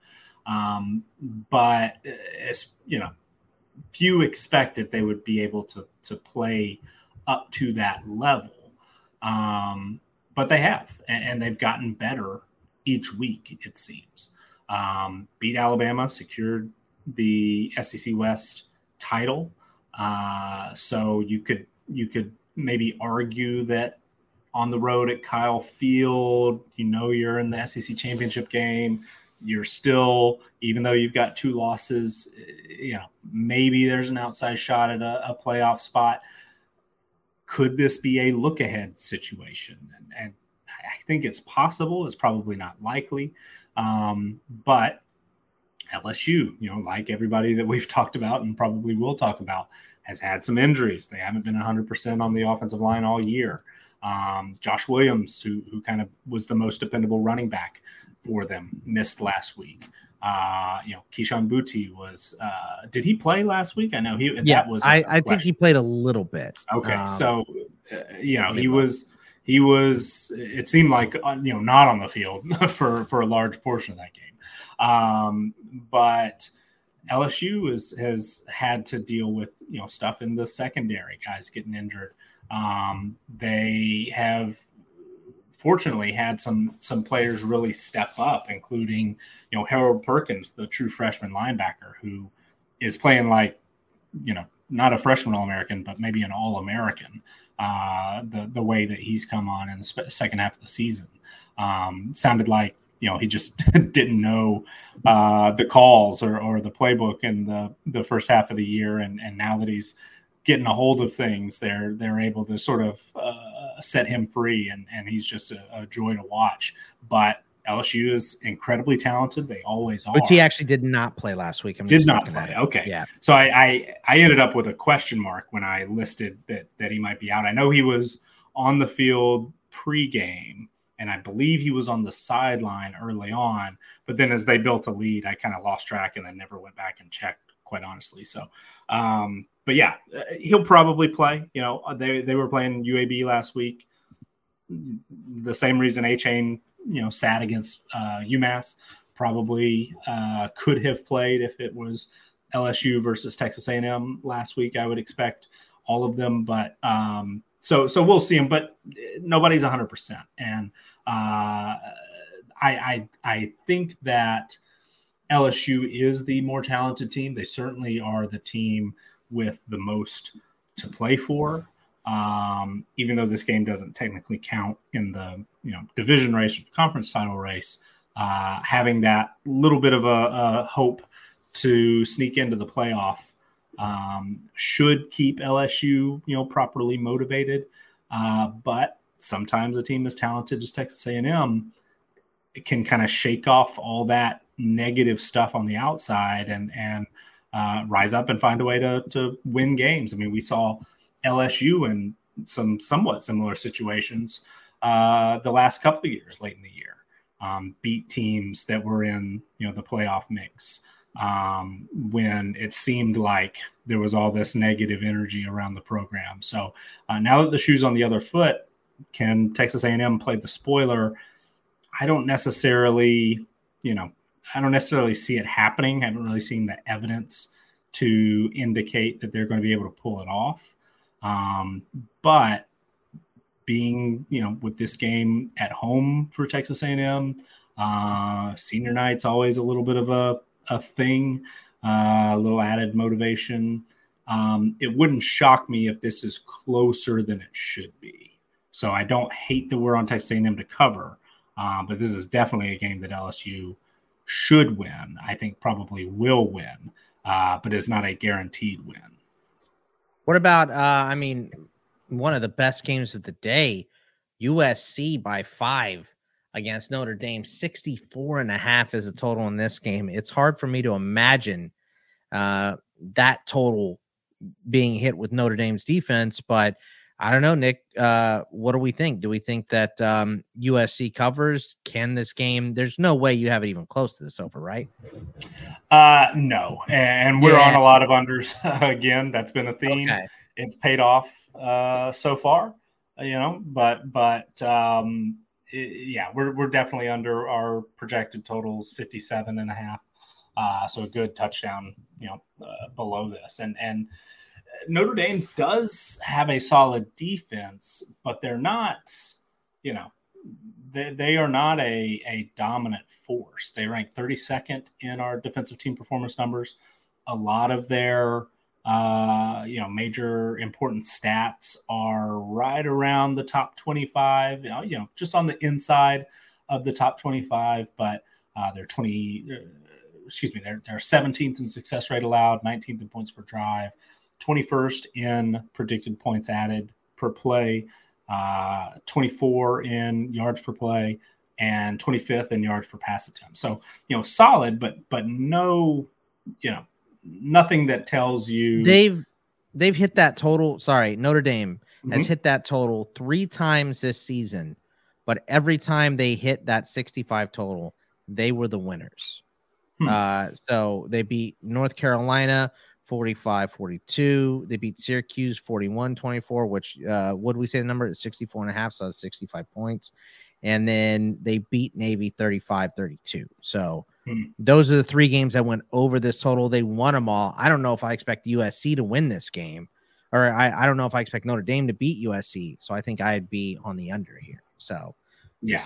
Um, but as you know, few expected they would be able to to play up to that level. Um, but they have, and, and, they've gotten better each week. It seems. Um, beat Alabama, secured the SEC West title. Uh, so you could you could maybe argue that on the road at Kyle Field, you know you're in the SEC championship game you're still, even though you've got two losses, you know, maybe there's an outside shot at a, a playoff spot. Could this be a look ahead situation? And, and, I think it's possible. It's probably not likely. Um, but LSU, you know, like everybody that we've *laughs* talked about and probably will talk about, has had some injuries. They haven't been 100% on the offensive line all year. Um, Josh Williams, who, who kind of was the most dependable running back, for them missed last week. Uh, you know, Kayshon Boutte was. Uh, did he play last week? I know he. Yeah, that was. I, I think he played a little bit. Okay, um, so uh, you know he was. He was. It seemed like uh, you know not on the field *laughs* for for a large portion of that game, um, but. LSU is, has had to deal with you know stuff in the secondary, guys getting injured. Um, they have fortunately had some some players really step up, including you know Harold Perkins, the true freshman linebacker, who is playing like you know not a freshman All American, but maybe an All American. Uh, the the way that he's come on in the second half of the season um, sounded like you know he just *laughs* didn't know uh, the calls or, or the playbook in the the first half of the year, and and now that he's getting a hold of things, they're they're able to sort of uh, set him free, and and he's just a, a joy to watch. But LSU is incredibly talented. They always are. But he actually did not play last week. I'm did not play. Okay. Yeah. So I, I, I ended up with a question mark when I listed that that he might be out. I know he was on the field pregame, and I believe he was on the sideline early on. But then as they built a lead, I kind of lost track and then never went back and checked. Quite honestly, so um, but yeah, uh, he'll probably play. You know, they they were playing UAB last week. The same reason Achane, you know, sat against uh, UMass. probably uh, could have played if it was LSU versus Texas A&M last week. I would expect all of them, but um, so so we'll see them. But nobody's 100, percent and uh, I, I I think that LSU is the more talented team. They certainly are the team with the most to play for. Um, even though this game doesn't technically count in the you know division race or conference title race, uh, having that little bit of a, a, hope to sneak into the playoff um, should keep LSU you know properly motivated. Uh, but sometimes a team as talented as Texas A&M can kind of shake off all that negative stuff on the outside and and uh, rise up and find a way to to win games. I mean, we saw LSU in some somewhat similar situations uh, the last couple of years late in the year, um, beat teams that were in you know the playoff mix um, when it seemed like there was all this negative energy around the program. So uh, now that the shoe's on the other foot, can Texas A&M play the spoiler? I don't necessarily, you know, I don't necessarily see it happening. I haven't really seen the evidence to indicate that they're going to be able to pull it off. Um, but being, you know, with this game at home for Texas A&M, uh, senior night's always a little bit of a, a thing, uh, a little added motivation. Um, it wouldn't shock me if this is closer than it should be. So I don't hate that we're on Texas A&M to cover, uh, but this is definitely a game that LSU should win. I think probably will win, uh, but it's not a guaranteed win. What about, uh, I mean, one of the best games of the day, USC by five against Notre Dame, 64 and a half is a total in this game. It's hard for me to imagine uh, that total being hit with Notre Dame's defense, but I don't know, Nick. Uh, what do we think? Do we think that um, USC covers? Can this game? There's no way you have it even close to this over, right? Uh, no, and we're yeah. on a lot of unders *laughs* again. That's been a theme. Okay. It's paid off uh, so far, you know. But but um, it, yeah, we're we're definitely under our projected totals, 57 and a half. Uh, so a good touchdown, you know, uh, below this, and and Notre Dame does have a solid defense, but they're not, you know, they, they are not a, a dominant force. They rank 32nd in our defensive team performance numbers. A lot of their, uh, you know, major important stats are right around the top 25, you know, you know just on the inside of the top 25, but uh, they're 20, uh, excuse me, they're, they're 17th in success rate allowed, 19th in points per drive. 21st in predicted points added per play, uh, 24 in yards per play, and 25th in yards per pass attempt. So you know, solid, but but no, you know, nothing that tells you they've they've hit that total. Sorry, Notre Dame mm-hmm. has hit that total three times this season, but every time they hit that 65 total, they were the winners. Hmm. Uh, so they beat North Carolina, 45 42. They beat Syracuse 41 24, which uh, what we say the number is 64 and a half, so that's 65 points. And then they beat Navy 35 32. So hmm. those are the three games that went over this total. They won them all. I don't know if I expect USC to win this game, or I, I don't know if I expect Notre Dame to beat USC. So I think I'd be on the under here. So yeah.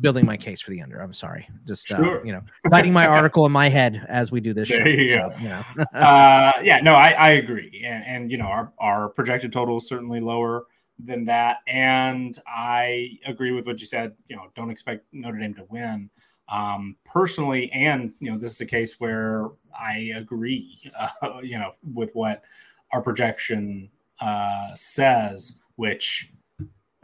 building my case for the under i'm sorry. Just uh, sure. uh, you know writing my *laughs* article in my head as we do this there show, you so, you know. *laughs* uh, yeah no I, I agree. And and you know our, our projected total is certainly lower than that. And i agree with what you said you know don't expect notre dame to win. Um, personally and you know this is a case where i agree uh, you know with what our projection uh, says which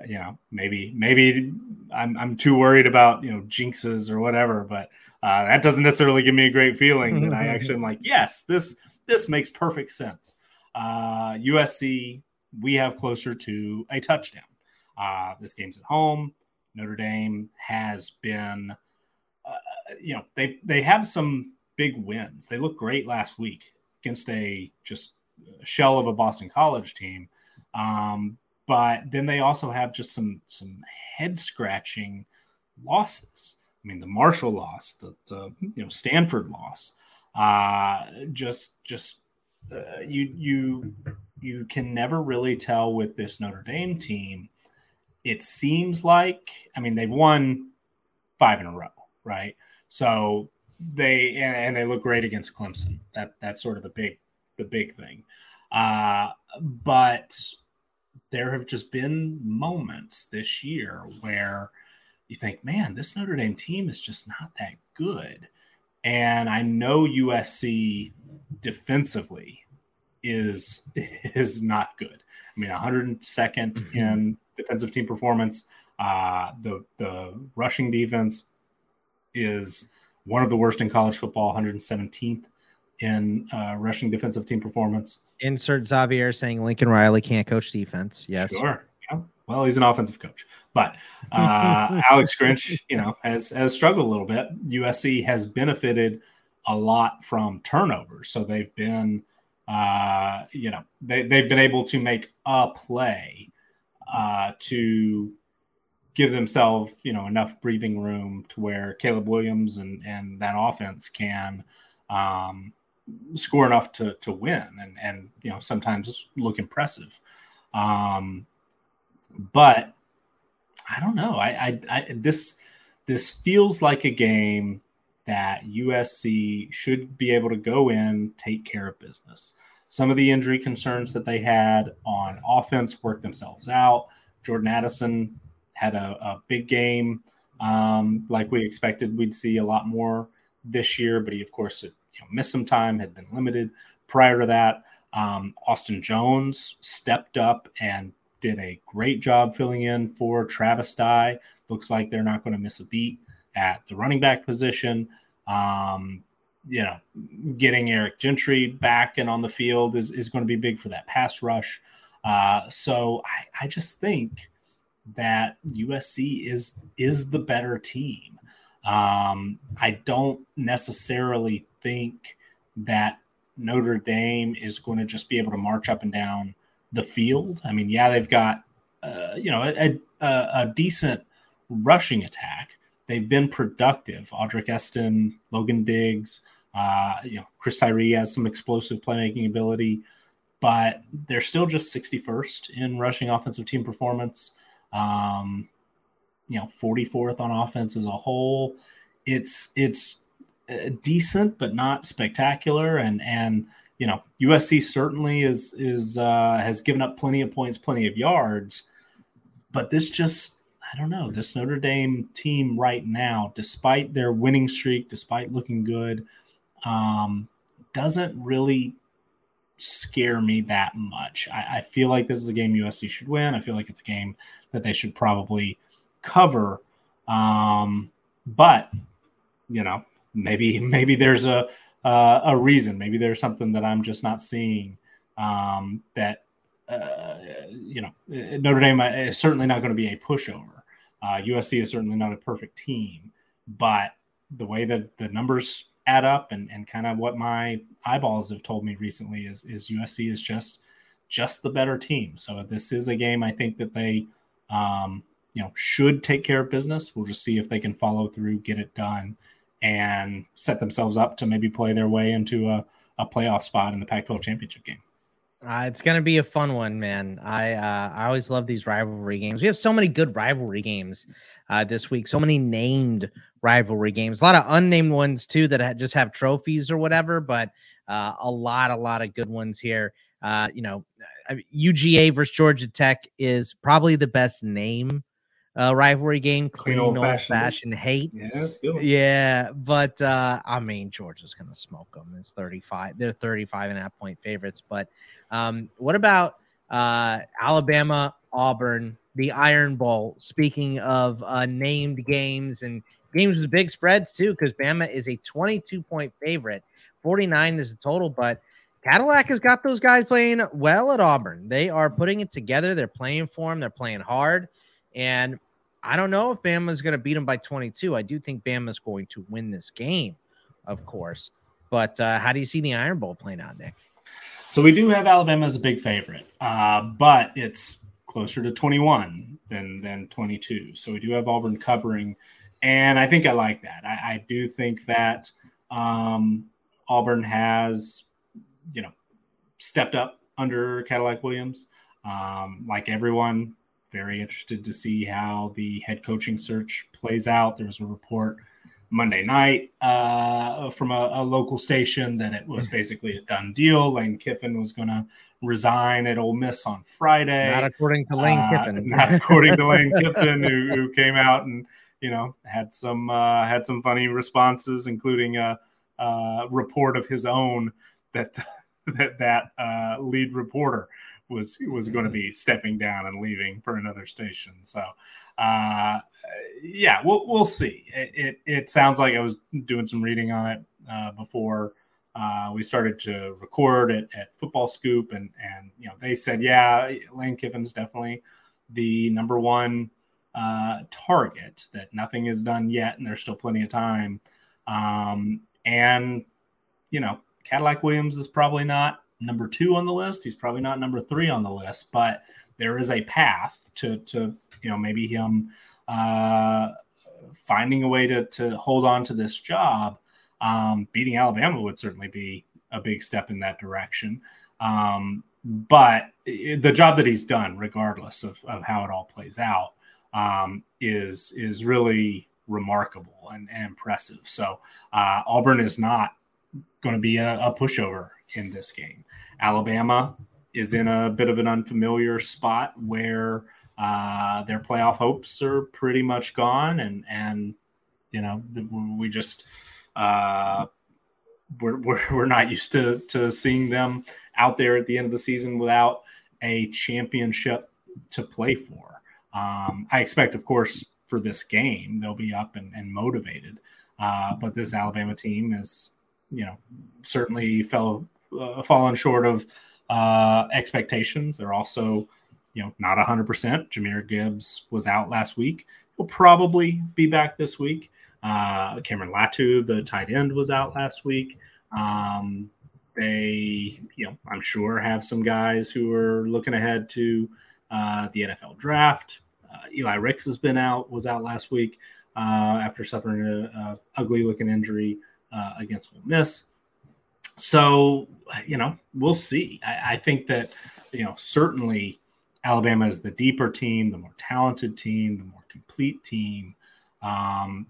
you know, maybe maybe I'm I'm too worried about you know jinxes or whatever, but uh, that doesn't necessarily give me a great feeling that I actually am like, *laughs* yes, this this makes perfect sense. Uh, USC, we have closer to a touchdown. Uh, this game's at home. Notre Dame has been, uh, you know, they they have some big wins. They look great last week against a just shell of a Boston College team. Um, but then they also have just some some head scratching losses. I mean, the Marshall loss, the, the you know Stanford loss, uh, just just uh, you you you can never really tell with this Notre Dame team. It seems like I mean they've won five in a row, right? So they and, they look great against Clemson. That that's sort of the big the big thing. Uh, but there have just been moments this year where you think, man, this Notre Dame team is just not that good. And I know USC defensively is *laughs* is not good. I mean, 102nd mm-hmm. in defensive team performance. Uh, the the rushing defense is one of the worst in college football, 117th in uh, rushing defensive team performance. Insert Xavier saying Lincoln Riley can't coach defense. Yes, sure. Yeah. Well, he's an offensive coach, but uh, *laughs* Alex Grinch, you know, has has struggled a little bit. USC has benefited a lot from turnovers, so they've been, uh, you know, they they've been able to make a play uh, to give themselves, you know, enough breathing room to where Caleb Williams and and that offense can um, score enough to to win and and you know sometimes look impressive. Um, but I don't know. I, I, I this this feels like a game that USC should be able to go in, take care of business. Some of the injury concerns that they had on offense worked themselves out. Jordan Addison had a, a big game, um, like we expected. We'd see a lot more this year, but he, of course, you know, missed some time, had been limited prior to that. Um, Austin Jones stepped up and did a great job filling in for Travis Dye. Looks like they're not going to miss a beat at the running back position. Um, you know, getting Eric Gentry back and on the field is, is going to be big for that pass rush. Uh, so I, I just think that USC is is the better team. Um, I don't necessarily think that Notre Dame is going to just be able to march up and down the field. I mean, yeah, they've got uh, you know a, a, a, decent rushing attack. They've been productive. Audric Estimé, Logan Diggs, uh, you know, Chris Tyree has some explosive playmaking ability, but they're still just 61st in rushing offensive team performance. Um, you know, 44th on offense as a whole. It's it's decent, but not spectacular, and and you know USC certainly is is uh, has given up plenty of points, plenty of yards, but this just I don't know this Notre Dame team right now, despite their winning streak, despite looking good, um, doesn't really scare me that much. I, I, feel like this is a game USC should win. I feel like it's a game that they should probably cover. Um, but you know, maybe maybe there's a uh, a reason. Maybe there's something that I'm just not seeing um, that uh, you know Notre Dame is certainly not going to be a pushover. Uh, USC is certainly not a perfect team, but the way that the numbers add up and, and kind of what my eyeballs have told me recently is is USC is just just the better team. So this is a game I think that they um, you know should take care of business. We'll just see if they can follow through, get it done, and set themselves up to maybe play their way into a, a playoff spot in the Pac-12 championship game. Uh, it's gonna be a fun one, man. I uh, I always love these rivalry games. We have so many good rivalry games uh, this week. So many named rivalry games. A lot of unnamed ones too that just have trophies or whatever. But uh, a lot, a lot of good ones here. Uh, you know, UGA versus Georgia Tech is probably the best name uh, rivalry game, clean, old, fashioned hate. Yeah, that's good. Yeah, but uh, I mean, Georgia's going to smoke them. It's 35. They're 35 and a half point favorites. But um, what about uh, Alabama, Auburn, the Iron Bowl? Speaking of uh, named games and games with big spreads, too, because Bama is a 22 point favorite. 49 is the total, but Cadillac has got those guys playing well at Auburn. They are putting it together. They're playing for them. They're playing hard. And I don't know if Bama's going to beat them by 22. I do think Bama's going to win this game, of course. But uh, how do you see the Iron Bowl playing out, Nick? So we do have Alabama as a big favorite, uh, but it's closer to 21 than than 22. So we do have Auburn covering, and I think I like that. I, I do think that um, Auburn has, you know, stepped up under Cadillac Williams. Um, like everyone, very interested to see how the head coaching search plays out. There was a report Monday night uh, from a, a, local station that it was mm-hmm. basically a done deal. Lane Kiffin was going to resign at Ole Miss on Friday. Not according to Lane uh, Kiffin. *laughs* not according to Lane *laughs* Kiffin, who, who, came out and you know had some uh, had some funny responses, including a, a report of his own that *laughs* that that uh, lead reporter was was going to be stepping down and leaving for another station. So, uh, yeah, we'll we'll see. It, it, it sounds like I was doing some reading on it uh, before uh, we started to record at, at Football Scoop, and and you know they said, yeah, Lane Kiffin's definitely the number one uh, target. That nothing is done yet, and there's still plenty of time. Um, and you know, Cadillac Williams is probably not number two on the list. He's probably not number three on the list, but there is a path to to you know maybe him uh, finding a way to to hold on to this job. Um, beating Alabama would certainly be a big step in that direction. Um, but the job that he's done, regardless of, of how it all plays out, um, is is really remarkable and, and impressive. So uh, Auburn is not going to be a, a pushover in this game. Alabama is in a bit of an unfamiliar spot where uh, their playoff hopes are pretty much gone, and and you know we just uh, we're, we're, we're not used to to seeing them out there at the end of the season without a championship to play for. Um, I expect, of course, for this game they'll be up and, and motivated, uh, but this Alabama team is you know certainly fell uh, fallen short of uh, expectations. They're also, you know, not 100%. Jahmyr Gibbs was out last week. He'll probably be back this week. Uh, Cameron Latu, the tight end, was out last week. Um, they, you know, I'm sure have some guys who are looking ahead to uh, the NFL draft. Uh, Eli Ricks has been out, was out last week uh, after suffering a, a ugly looking injury uh, against Ole Miss so you know we'll see. I, I, think that you know certainly alabama is the deeper team the more talented team the more complete team. Um,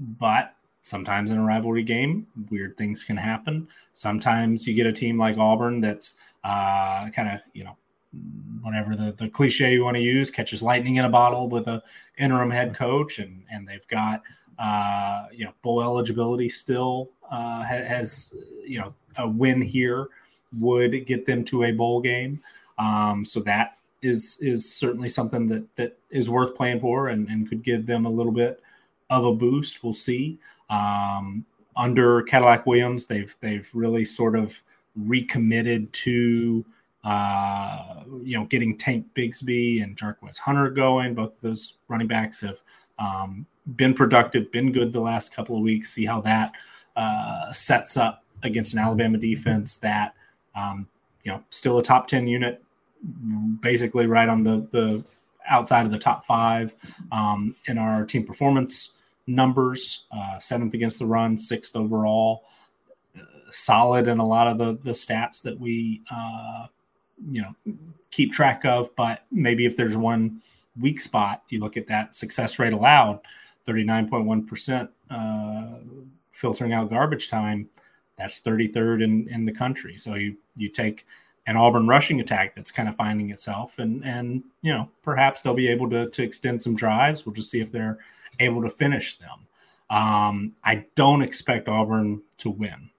but sometimes in a rivalry game weird things can happen. Sometimes you get a team like auburn that's uh, kind of you know whatever the, the cliche you want to use catches lightning in a bottle with a interim head coach and and they've got uh, you know bowl eligibility still uh, has you know a win here would get them to a bowl game. Um, so that is is certainly something that that is worth playing for and, and could give them a little bit of a boost. We'll see. Um, under Cadillac Williams, they've they've really sort of recommitted to uh, you know getting Tank Bigsby and Jarquez Hunter going. Both of those running backs have um, been productive, been good the last couple of weeks. See how that uh, sets up against an Alabama defense that, um, you know, still a top 10 unit, basically right on the, the outside of the top five um, in our team performance numbers, uh, seventh against the run, sixth overall, uh, solid in a lot of the, the stats that we, uh, you know, keep track of. But maybe if there's one weak spot, you look at that success rate allowed, 39.1%. Uh, filtering out garbage time, that's 33rd in, in the country. So you you take an Auburn rushing attack that's kind of finding itself, and and you know perhaps they'll be able to to extend some drives. We'll just see if they're able to finish them. Um, I don't expect Auburn to win,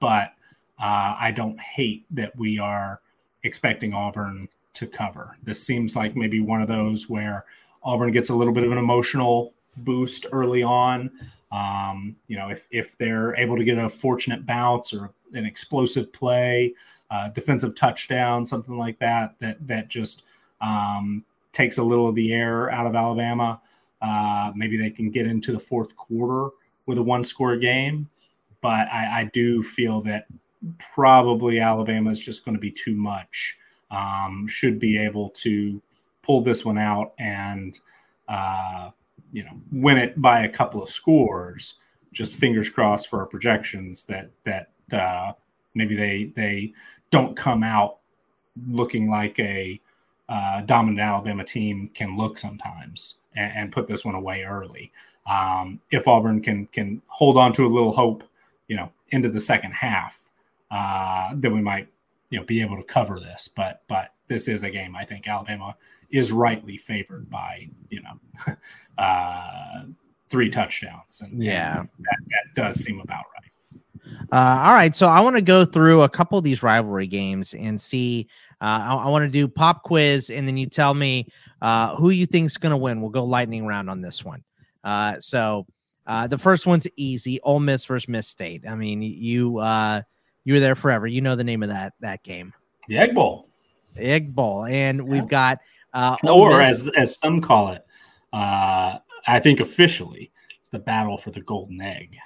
but uh, I don't hate that we are expecting Auburn to cover. This seems like maybe one of those where Auburn gets a little bit of an emotional boost early on. Um, you know, if if they're able to get a fortunate bounce or an explosive play, uh, defensive touchdown, something like that, that that just um, takes a little of the air out of Alabama. Uh, maybe they can get into the fourth quarter with a one-score game, but I, I do feel that probably Alabama is just going to be too much. Um, should be able to pull this one out and uh, you know, win it by a couple of scores. Just fingers crossed for our projections that that uh, maybe they they don't come out looking like a uh, dominant Alabama team can look sometimes and, and put this one away early. Um, if Auburn can can hold on to a little hope, you know, into the second half, uh, then we might you know be able to cover this. But but this is a game I think Alabama is rightly favored by you know *laughs* uh, three touchdowns, and yeah, and that, that does seem about right. Uh, all right, so I want to go through a couple of these rivalry games and see. Uh, I, I want to do pop quiz, and then you tell me uh, who you think is going to win. We'll go lightning round on this one. Uh, so uh, the first one's easy: Ole Miss versus Miss State. I mean, you uh, you were there forever. You know the name of that that game, the Egg Bowl. The Egg Bowl, and we've got uh, or as as some call it, uh, I think officially, it's the battle for the golden egg.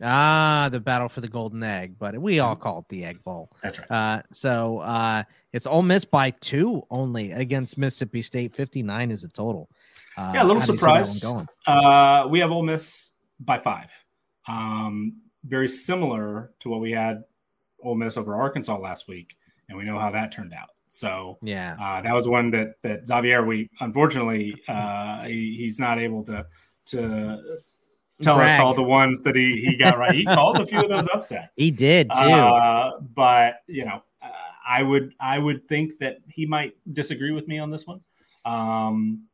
Ah, the battle for the golden egg, but we all call it the Egg Bowl. That's right. Uh, so uh, it's Ole Miss by two only against Mississippi State. Fifty nine is a total. Uh, yeah, a little surprise. Uh, we have Ole Miss by five. Um, very similar to what we had Ole Miss over Arkansas last week, and we know how that turned out. So yeah, uh, that was one that that Xavier. We unfortunately uh, he, he's not able to to tell Brag. us all the ones that he, he got right. He called a few of those upsets. He did too. Uh, but you know, uh, I would I would think that he might disagree with me on this one, um,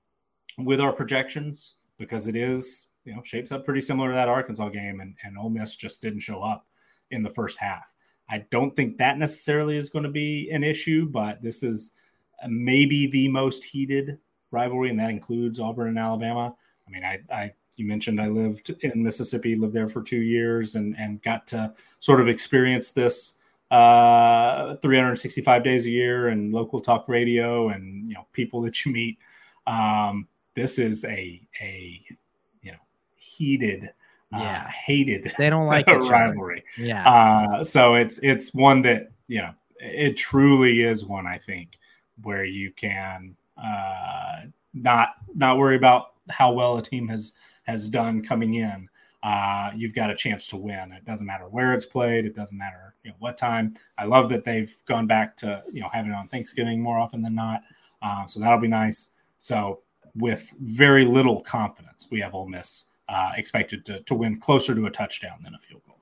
with our projections because it is you know shapes up pretty similar to that Arkansas game, and and Ole Miss just didn't show up in the first half. I don't think that necessarily is going to be an issue, but this is maybe the most heated rivalry, and that includes Auburn and Alabama. I mean, I, I you mentioned I lived in Mississippi, lived there for two years, and and got to sort of experience this uh, 365 days a year and local talk radio and you know people that you meet. Um, this is a a you know heated, yeah, uh, hated. They don't *laughs* like rivalry. Other. Yeah. Uh, so it's it's one that you know it truly is one I think where you can uh, not not worry about how well a team has has done coming in, uh, you've got a chance to win. It doesn't matter where it's played. It doesn't matter you know, what time. I love that they've gone back to you know having it on Thanksgiving more often than not. Uh, so that'll be nice. So with very little confidence, we have Ole Miss uh, expected to, to win closer to a touchdown than a field goal.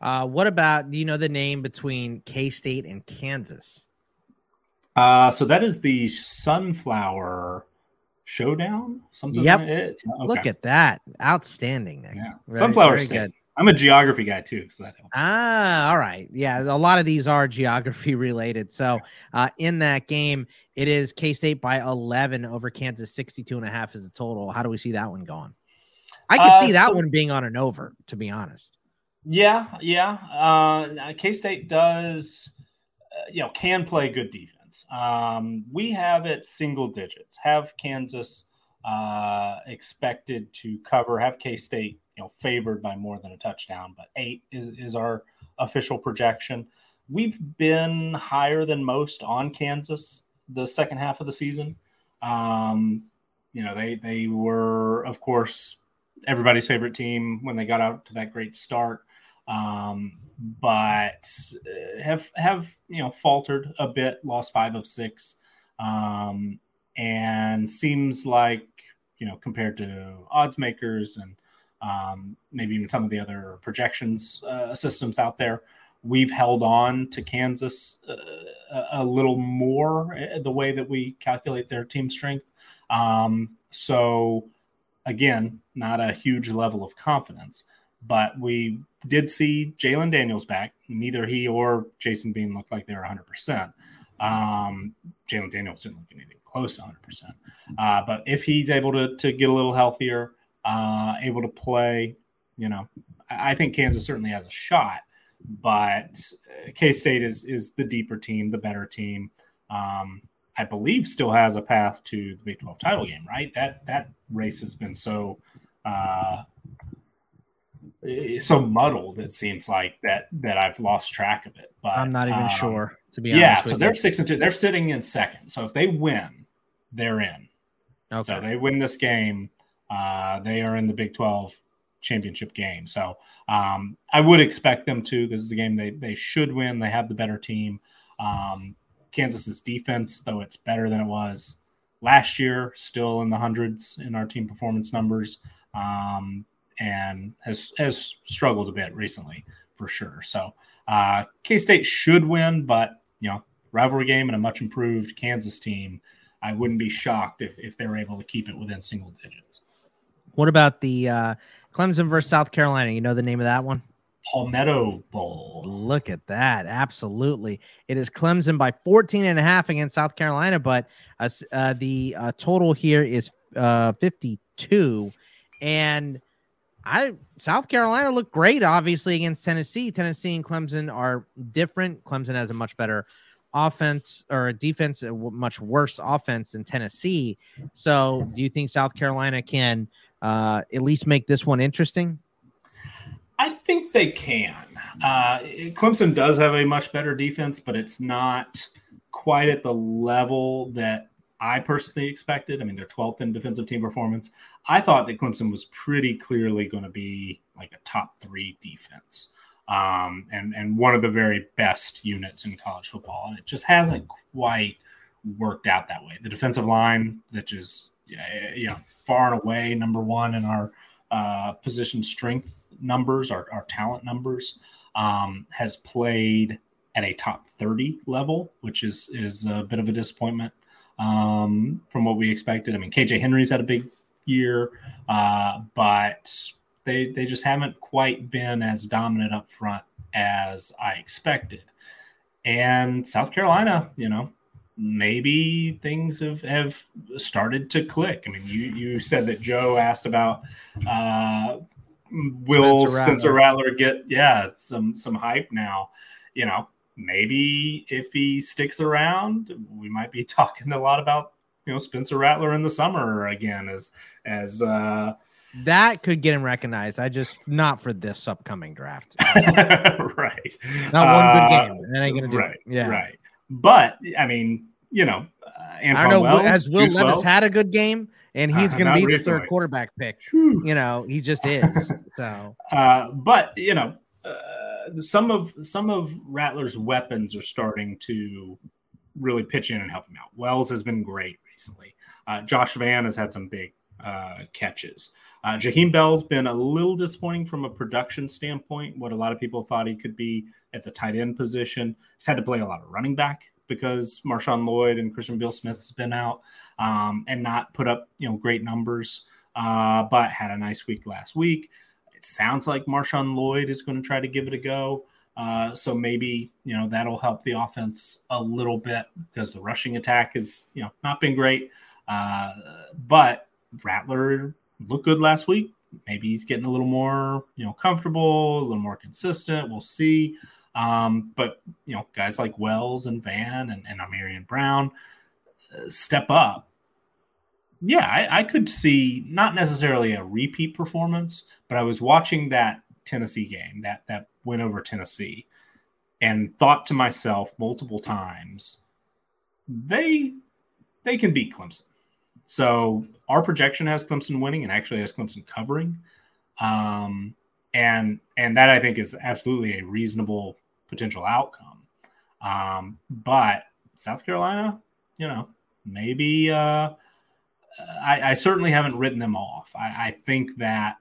Uh, what about do you know the name between K State and Kansas? Uh, so that is the Sunflower Showdown, something. Yep. Like okay. Look at that, outstanding. Nick. Yeah, very, Sunflower very State. Good. I'm a geography guy too, so that helps. Ah, all right. Yeah, a lot of these are *laughs* geography related. So, uh, in that game, it is K State by 11 over Kansas, 62 and a half is the total. How do we see that one going? I could uh, see that so, one being on an over, to be honest. Yeah, yeah. Uh, K State does, uh, you know, can play good defense. Um, we have it single digits. Have Kansas uh, expected to cover? Have K State you know favored by more than a touchdown? But eight is, is our official projection. We've been higher than most on Kansas the second half of the season. Um, you know they they were of course everybody's favorite team when they got out to that great start. Um, but uh, have have you know faltered a bit, lost five of six, um, and seems like you know compared to odds makers and um, maybe even some of the other projections uh, systems out there, we've held on to Kansas uh, a little more uh, the way that we calculate their team strength. Um, so again, not a huge level of confidence, but we did see Jalon Daniels back. Neither he or Jason Bean looked like they were 100%. Um, Jalon Daniels didn't look anything close to 100%. Uh, but if he's able to, to get a little healthier, uh, able to play, you know, I, I think Kansas certainly has a shot. But uh, K State is is the deeper team, the better team. Um, I believe still has a path to the Big 12 title game, right? That that race has been so uh, so muddled it seems like that that I've lost track of it. But I'm not even um, sure to be yeah, honest. Yeah, so they're six and two. They're sitting in second. So if they win, they're in. Okay. So they win this game. Uh, they are in the Big 12 championship game. So um, I would expect them to. This is a game they, they should win. They have the better team. Um, Kansas's defense, though it's better than it was last year, still in the hundreds in our team performance numbers, um, and has has struggled a bit recently for sure. So uh, K State should win, but you know rivalry game and a much improved Kansas team. I wouldn't be shocked if if they're able to keep it within single digits. What about the uh, Clemson versus South Carolina? You know the name of that one? Palmetto Bowl. Look at that. Absolutely. It is Clemson by 14 and a half against South Carolina, but uh, uh, the uh, total here is uh, 52. And I South Carolina looked great, obviously, against Tennessee. Tennessee and Clemson are different. Clemson has a much better offense or a defense, a much worse offense than Tennessee. So, do you think South Carolina can uh, at least make this one interesting? I think they can. Uh, Clemson does have a much better defense, but it's not quite at the level that I personally expected. I mean, they're 12th in defensive team performance. I thought that Clemson was pretty clearly going to be like a top three defense um, and, and one of the very best units in college football. And it just hasn't quite worked out that way. The defensive line, that is, know, far and away number one in our uh, position strength numbers, our, our talent numbers, um, has played at a top 30 level, which is is a bit of a disappointment um, from what we expected. I mean, KJ Henry's had a big year, uh, but they they just haven't quite been as dominant up front as I expected. And South Carolina, you know, maybe things have, have started to click. I mean, you you said that Joe asked about uh, will Spencer Rattler. Spencer Rattler get yeah some some hype now? You know, maybe if he sticks around, we might be *laughs* talking a lot about you know Spencer Rattler in the summer again as as uh, that could get him recognized. I just not for this upcoming draft. *laughs* right. Not one good uh, game. That ain't gonna do right, it. Yeah. Right. But I mean, you know, uh, Antwane I don't know. Wells, has Will Levis Wells? had a good game? And he's uh, going to be recently. the third quarterback pick. Whew. You know, he just is. so, *laughs* uh, but you know, uh, some of some of Rattler's weapons are starting to really pitch in and help him out. Wells has been great recently. Uh, Josh Vann has had some big uh, catches. Uh, Jaheim Bell's been a little disappointing from a production standpoint. What a lot of people thought he could be at the tight end position. He's had to play a lot of running back because Marshawn Lloyd and Christian Beal Smith has been out um, and not put up you know great numbers, uh, but had a nice week last week. It sounds like Marshawn Lloyd is going to try to give it a go. Uh, so maybe you know that'll help the offense a little bit because the rushing attack has you know not been great. Uh, but Rattler looked good last week. Maybe he's getting a little more you know comfortable, a little more consistent. We'll see. Um, but you know, guys like Wells and Vann and, and Ahmarean Brown uh, step up. Yeah, I, I could see not necessarily a repeat performance, but I was watching that Tennessee game, that that win over Tennessee, and thought to myself multiple times, they they can beat Clemson. So our projection has Clemson winning and actually has Clemson covering. Um, and and that I think is absolutely a reasonable potential outcome. Um, but South Carolina, you know, maybe uh, I, I, certainly haven't written them off. I, I, think that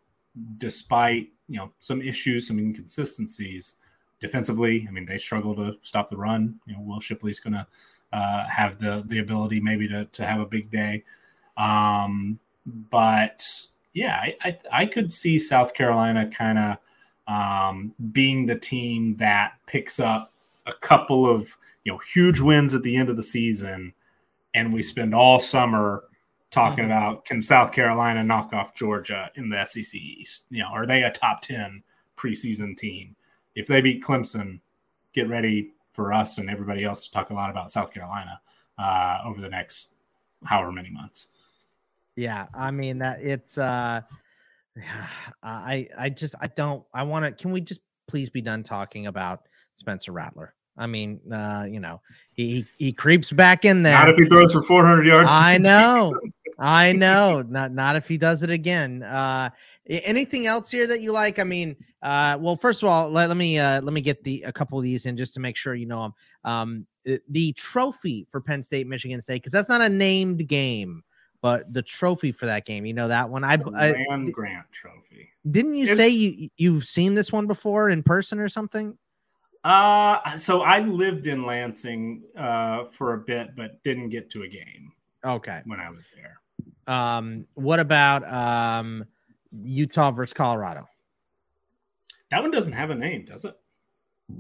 despite you know some issues, some inconsistencies defensively, I mean they struggle to stop the run. You know, Will Shipley's going to uh, have the the ability maybe to to have a big day. Um, but yeah, I, I, I could see South Carolina kind of um, being the team that picks up a couple of you know huge wins at the end of the season, and we spend all summer talking mm-hmm. about can South Carolina knock off Georgia in the SEC East? You know, are they a top ten preseason team? If they beat Clemson, get ready for us and everybody else to talk a lot about South Carolina uh, over the next however many months. Yeah, I mean that it's uh I I just I don't I want to can we just please be done talking about Spencer Rattler? I mean, uh, you know, he he creeps back in there. Not if he throws for 400 yards. I *laughs* know. I *laughs* know. Not not if he does it again. Uh anything else here that you like? I mean, uh well, first of all, let, let me uh let me get the a couple of these in just to make sure you know them. Um the trophy for Penn State, Michigan State, because that's not a named game, but the trophy for that game, you know that one. I, I Land Grant Trophy. Didn't you it's, say you you've seen this one before in person or something? Uh, so I lived in Lansing uh, for a bit, but didn't get to a game. Okay, when I was there. Um, what about um, Utah versus Colorado? That one doesn't have a name, does it?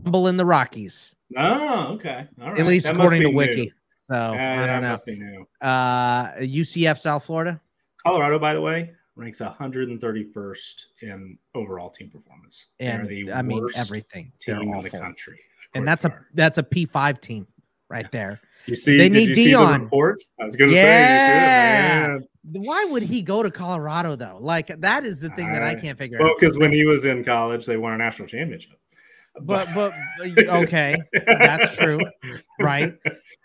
Rumble in the Rockies. Oh, okay. All right. At least that according to new. So yeah, I don't know. Must be new. Uh, UCF South Florida. Colorado, by the way, ranks 131st in overall team performance. And the I mean everything team in the country, and that's a that's a P five team right there. You see, they need Deion. report? I was going to yeah. say, why would he go to Colorado though? Like that is the thing that I can't figure well, out. Well, because when he was in college, they won a national championship. But but okay, that's true, right?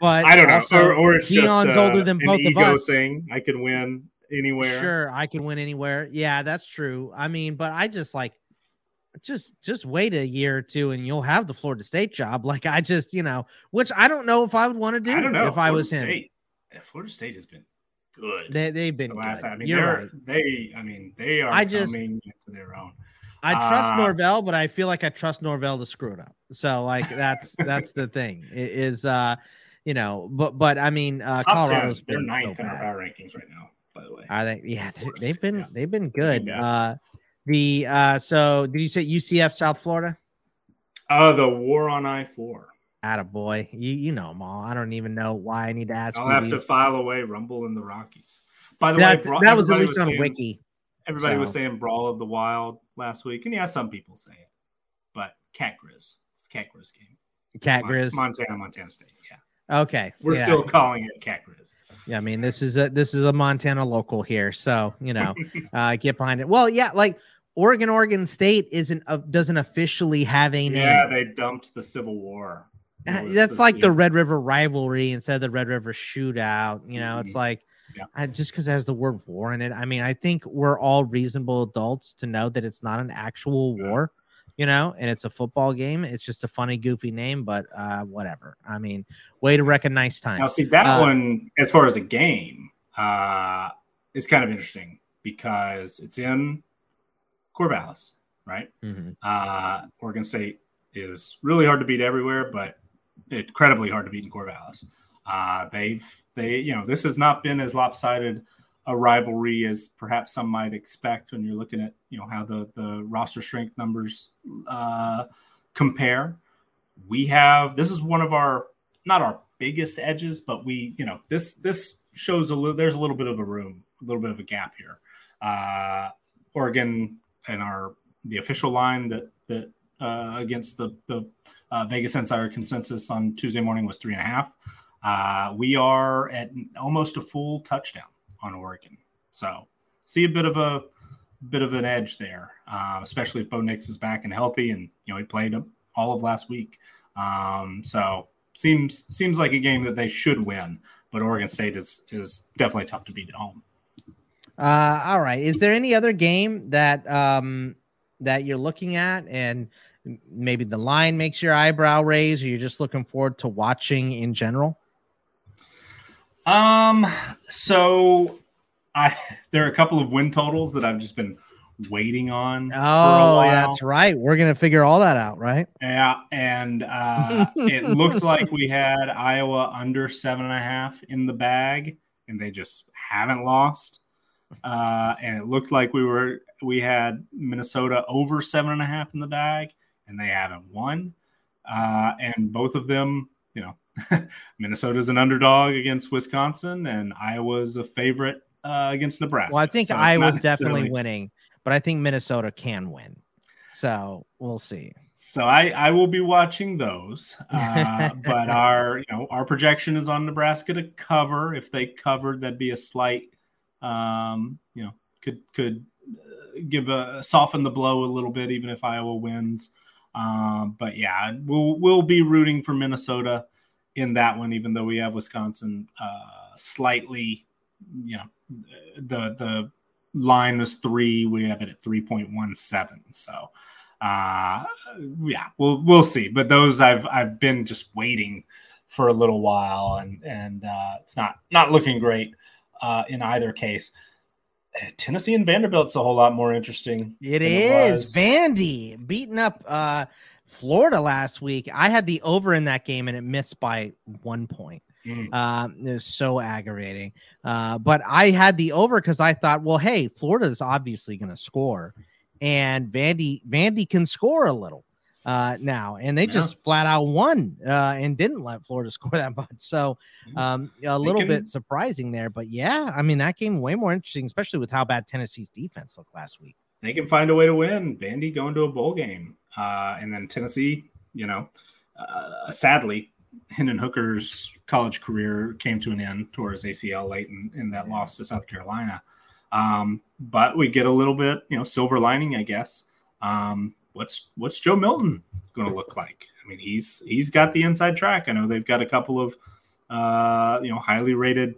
But I don't know, or, or it's Deion's just, uh, older than both of us. Thing I could win anywhere. Sure, I can win anywhere. Yeah, that's true. I mean, but I just like just just wait a year or two and you'll have the Florida State job. *laughs* Like I just, you know, which I don't know if I would want to do I don't know. if Florida I was State, him. Florida State has been good. They they've been the last. good. I mean, You're they're, right. they. I mean, they are I just, coming into their own. I trust Uh, Norvell, but I feel like I trust Norvell to screw it up. So like that's *laughs* that's the thing. It is uh you know, but but I mean uh Top 10, Colorado's they're been ninth so in our power rankings right now. By the way, Are they? Yeah, they, they've been Yeah. they've been good. Yeah. Uh, the uh, so did you say UCF South Florida? uh, the war on I four. Attaboy. You you know them all. I don't even know why I need to ask I'll have to file away Rumble in the Rockies. By the That's- way, Bra- that was at least on saying- Wiki. Everybody was saying Brawl of the Wild last week, and yeah, some people say it, but Cat Grizz. It's the Cat Grizz game. Cat Mon- Grizz. Montana, Montana State. Yeah, Okay, we're yeah. still calling it Cat Grizz. Yeah, I mean this is a this is a Montana local here, so you know, *laughs* uh, get behind it. Well, yeah, like Oregon, Oregon State isn't uh, doesn't officially have a name. Yeah, they dumped the Civil War. Uh, that's like the. Red River rivalry instead of the Red River shootout. You know, it's Mhm. like Yeah. uh, just because it has the word war in it. I mean, I think we're all reasonable adults to know that it's not an actual Yeah. war, you know, and it's a football game. It's just a funny, goofy name, but uh, whatever. I mean, way to recognize time. Now, see that Uh, one, as far as a game, uh, is kind of interesting because it's in Corvallis, right? Mhm. Uh, Oregon State is really hard to beat everywhere, but incredibly hard to beat in Corvallis. Uh, they've they you know this has not been as lopsided a rivalry as perhaps some might expect when you're looking at you know how the the roster strength numbers uh, compare. We have this is one of our not our biggest edges, but we you know this this shows a little there's a little bit of a room, a little bit of a gap here. Uh, Oregon and our the official line that that uh, against the the uh, Vegas Insider consensus on Tuesday morning was three and a half. Uh, we are at almost a full touchdown on Oregon, so see a bit of a bit of an edge there, uh, especially if Bo Nix is back and healthy, and you know he played all of last week. Um, so seems seems like a game that they should win, but Oregon State is is definitely tough to beat at home. Uh, all right. Is there any other game that um that you're looking at and maybe the line makes your eyebrow raise, or you're just looking forward to watching in general? Um, so I there are a couple of win totals that I've just been waiting on. Oh, that's right. We're gonna figure all that out, right? Yeah, and uh, it *laughs* looked like we had Iowa under seven and a half in the bag, and they just haven't lost. Uh, and it looked like we were we had Minnesota over seven and a half in the bag, and they haven't won. Uh, and both of them, you know, *laughs* Minnesota's an underdog against Wisconsin, and Iowa's a favorite uh, against Nebraska. Well, I think So Iowa's definitely winning, but I think Minnesota can win. So we'll see. So I, I will be watching those, *laughs* uh, but our you know our projection is on Nebraska to cover. If they covered, that'd be a slight, um, you know, could could uh, give a soften the blow a little bit, even if Iowa wins. Um, but yeah, we'll we'll be rooting for Minnesota in that one, even though we have Wisconsin uh, slightly you know, the the line was three. We have it at three point one seven. So, uh, yeah, we'll we'll see. But those I've I've been just waiting for a little while, and and uh, it's not not looking great uh, in either case. Tennessee and Vanderbilt's a whole lot more interesting. It is. It Vandy beating up uh, Florida last week. I had the over in that game and it missed by one point. Mm. Um, it was so aggravating. Uh, but I had the over because I thought, well, hey, Florida is obviously going to score, and Vandy Vandy can score a little uh, now, and they yeah. just flat out won uh, and didn't let Florida *laughs* score that much. So mm-hmm. um, a little can, bit surprising there, but yeah, I mean that game way more interesting, especially with how bad Tennessee's defense looked last week. They can find a way to win. Vandy going to a bowl game, uh, and then Tennessee, you know, uh, sadly, Hendon Hooker's college career came to an end towards ACL late in, in that loss to South Carolina. Um, but we get a little bit, you know, silver lining, I guess. Um, what's what's Joe Milton going to look like? I mean, he's he's got the inside track. I know they've got a couple of uh, you know highly rated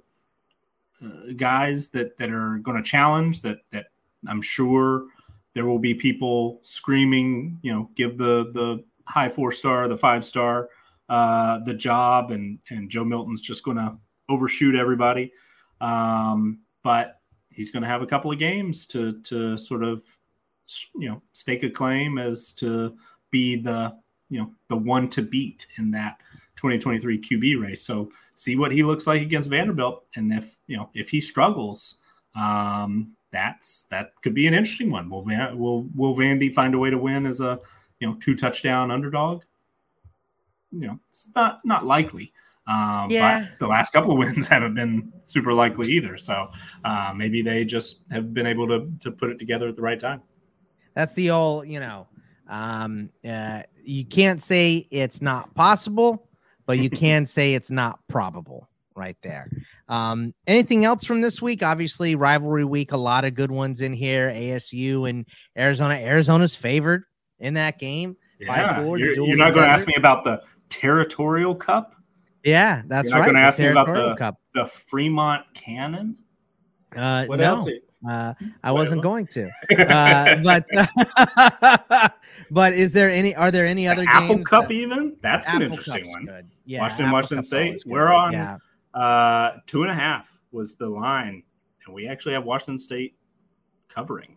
uh, guys that that are going to challenge. That that I'm sure there will be people screaming, you know, give the the high four star, the five star, uh, the job, and and Joe Milton's just going to overshoot everybody. Um, but he's going to have a couple of games to to sort of you know stake a claim as to be the you know the one to beat in that 2023 QB race. So see what he looks like against Vanderbilt, and if you know if he struggles, um, that's that could be an interesting one. Will will will Vandy find a way to win as a you know two touchdown underdog? You know, it's not not likely. Um, yeah. But the last couple of wins *laughs* haven't been super likely either. So uh, maybe they just have been able to to put it together at the right time. That's the old, you know, um, uh, you can't say it's not possible, but you *laughs* can say it's not probable right there. Um, anything else from this week? Obviously, rivalry week, a lot of good ones in here. ASU and Arizona. Arizona's favored in that game. Yeah. Four, you're, you're not going to ask me about the Territorial Cup. Yeah, that's you're right. Going to ask me about the, Cup. the Fremont Cannon. Uh, what no. else? Uh, I wasn't going to, *laughs* uh, but *laughs* but is there any? Are there any other Apple Cup that, even? That's Apple an interesting Cup's one. Good. Yeah, Washington, Apple Washington Cup's State. We're on yeah. Uh, two and a half was the line, and we actually have Washington State covering,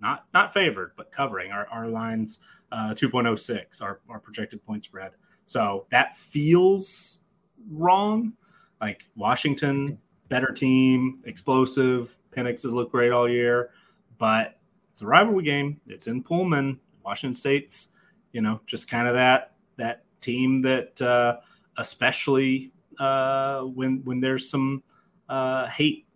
not not favored, but covering. Our our lines uh, two point oh six, our our projected point spread. So that feels wrong. Like Washington, better team, explosive Penix has looked great all year, but it's a rivalry game. It's in Pullman. Washington State's, you know, just kind of that that team that, uh, especially uh, when when there's some uh, hate,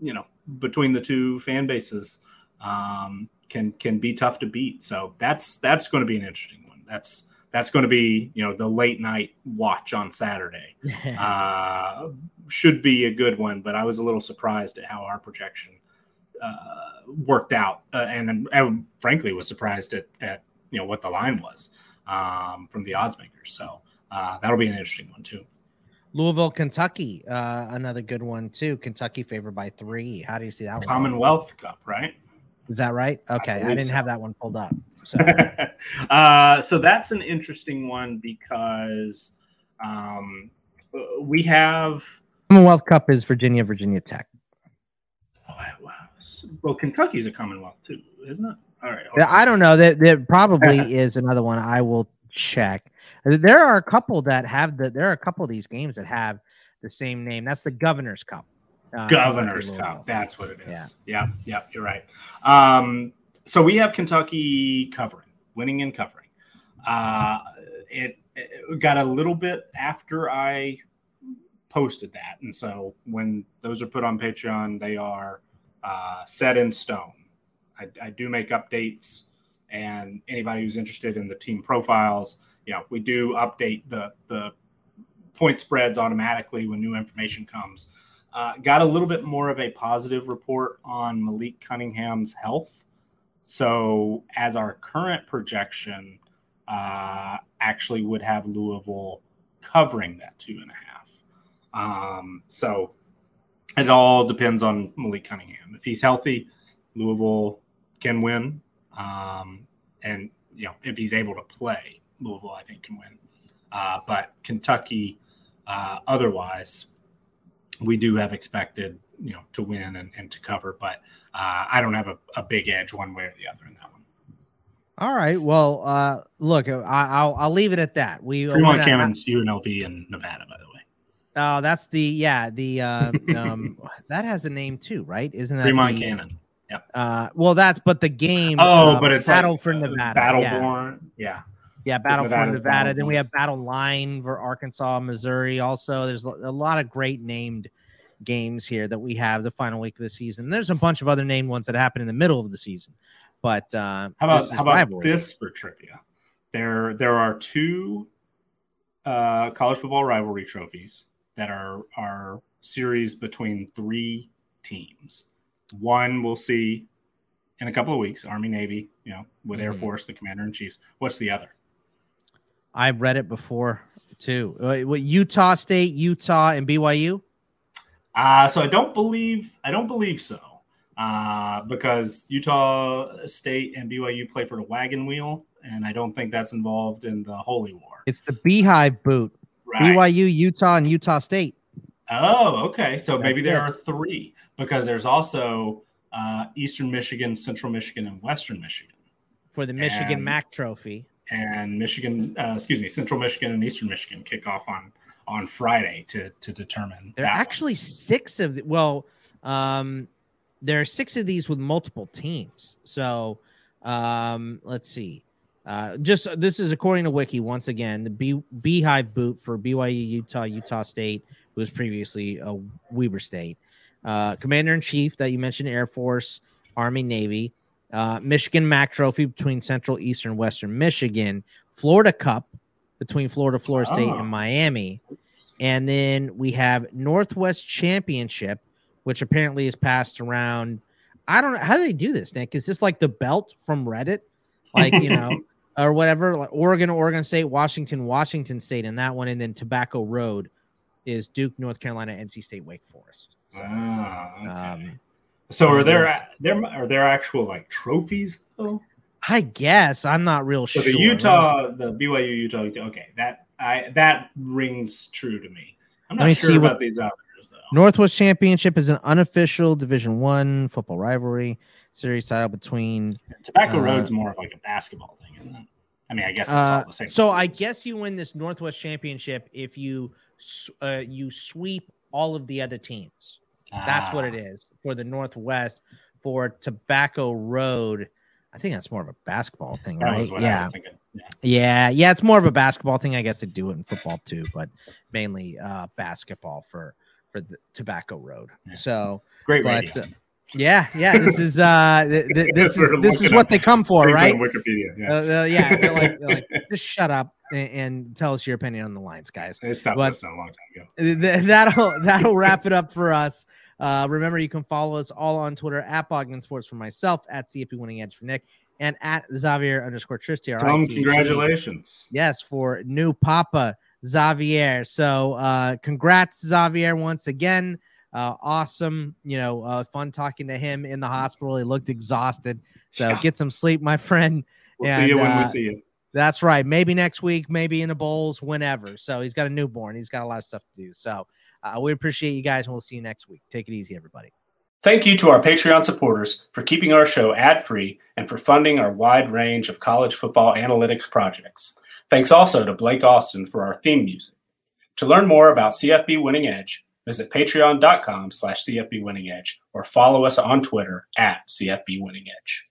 you know, between the two fan bases, um, can can be tough to beat. So that's that's going to be an interesting one. That's that's going to be you know the late night watch on Saturday. *laughs* uh, should be a good one, but I was a little surprised at how our projection uh, worked out, uh, and I, frankly was surprised at, at you know what the line was um, from the odds makers. So uh, that'll be an interesting one too. Louisville, Kentucky, uh, another good one too. Kentucky favored by three. How do you see that one? Commonwealth Cup, right? Is that right? Okay, I, I didn't so. have that one pulled up. So, *laughs* uh, so that's an interesting one because um, we have Commonwealth Cup is Virginia, Virginia Tech. Oh, wow. Well, Kentucky's a Commonwealth too, isn't it? All right. I don't know. That there, there probably *laughs* is another one. I will check. There are a couple that have the. There are a couple of these games that have the same name. That's the Governor's Cup. Uh, Governor's Cup. That's what it is. Yeah. Yeah. yeah you're right. Um, so we have Kentucky covering, winning and covering. Uh, it, it got a little bit after I posted that, and so when those are put on Patreon, they are uh, set in stone. I, I do make updates, and anybody who's interested in the team profiles, you know, we do update the the point spreads automatically when new information comes. Uh, got a little bit more of a positive report on Malik Cunningham's health. So, as our current projection, uh, actually would have Louisville covering that two and a half. Um, so, it all depends on Malik Cunningham. If he's healthy, Louisville can win. Um, and you know, if he's able to play, Louisville I think can win. Uh, but Kentucky, uh, otherwise, we do have expected you know to win and, and to cover, but uh, I don't have a, a, big edge one way or the other in that one. All right. Well, uh, look, I, will I'll leave it at that. We Fremont Cannon's UNLV in Nevada, by the way. Oh, that's the yeah the uh, um *laughs* that has a name too, right? Isn't that Fremont the, Cannon? Yeah. Uh, well, that's but the game. Oh, uh, but it's Battle like, for uh, Nevada. Battleborn. Yeah. Yeah, Battle for Nevada. Then we have Battle Line for Arkansas, Missouri. Also, there's a lot of great named games here that we have the final week of the season. There's a bunch of other named ones that happen in the middle of the season. But uh, How about this how about rivalry. this for trivia? There there are two uh, college football rivalry trophies that are are series between three teams. One we'll see in a couple of weeks, Army Navy, you know, with Air Mhm. Force, the Commander in Chiefs. What's the other? I've read it before too. Uh, What Utah State, Utah, and BYU. Uh, so I don't believe I don't believe so. Uh, because Utah State and BYU play for the wagon wheel, and I don't think that's involved in the Holy War. It's the Beehive boot. Right. BYU, Utah, and Utah State. Oh, okay. So maybe there it. are three because there's also uh, Eastern Michigan, Central Michigan, and Western Michigan, for the Michigan And- Mac Trophy. And Michigan, uh, excuse me, Central Michigan and Eastern Michigan kick off on on Friday to to determine. There are that one. actually six of the, well, um, there are six of these with multiple teams. So um, let's see. Uh, just this is according to Wiki once again. The Bee, Beehive boot for BYU, Utah, Utah State who was previously a Weber State. Uh, Commander in Chief that you mentioned, Air Force, Army, Navy. Uh, Michigan Mac Trophy between Central, Eastern, Western Michigan. Florida Cup between Florida, Florida State, Oh. and Miami. And then we have Northwest Championship, which apparently is passed around. I don't know how do they do this, Nick. Is this like the belt from Reddit, like you know, *laughs* or whatever? Like Oregon, Oregon State, Washington, Washington State, and that one, and then Tobacco Road is Duke, North Carolina, NC State, Wake Forest. So, Ah, okay. um, so are there yes. there are there actual like trophies though? I guess I'm not real So sure. the Utah, the BYU Utah, okay, that I that rings true to me. I'm Let not me sure see what- about these others though. Northwest Championship is an unofficial Division One football rivalry series title between Tobacco uh, Road's more of like a basketball thing, isn't it? I mean, I guess it's all Uh, the same. so I guess you win this Northwest Championship if you uh, you sweep all of the other teams. That's what it Ah, for the Northwest. For Tobacco Road, I think that's more of a basketball thing, That right? Yeah. Yeah. yeah, yeah. It's more of a basketball thing. I guess they do it in football too, but mainly uh, basketball for for the Tobacco Road. Yeah. So, Great but radio. uh, yeah, yeah. This is uh, th- th- *laughs* this is this is what they come for, right? Wikipedia. Yeah. Uh, uh, yeah, they're like, they're like, *laughs* just shut up and, and tell us your opinion on the lines, guys. I stopped but- listening a long time ago. Th- That'll that'll wrap it up for us. Uh, remember, you can follow us all on Twitter at Bogdan Sports for myself, at CFB Winning Edge for Nick, and at Xavier underscore Tristy. Tell them congratulations. Yes, for new Papa Xavier. So, uh, congrats, Xavier, once again. Uh, awesome, you know, uh, fun talking to him in the hospital. He looked exhausted. So, Yeah. get some sleep, my friend. We'll see you and, when we uh, see you. That's right. Maybe next week, maybe in the bowls, whenever. So he's got a newborn. He's got a lot of stuff to do. So uh, we appreciate you guys, and we'll see you next week. Take it easy, everybody. Thank you to our Patreon supporters for keeping our show ad free and for funding our wide range of college football analytics projects. Thanks also to Blake Austin for our theme music. To learn more about CFB Winning Edge, visit patreon.com slash CFB Winning Edge or follow us on Twitter at CFB Winning Edge.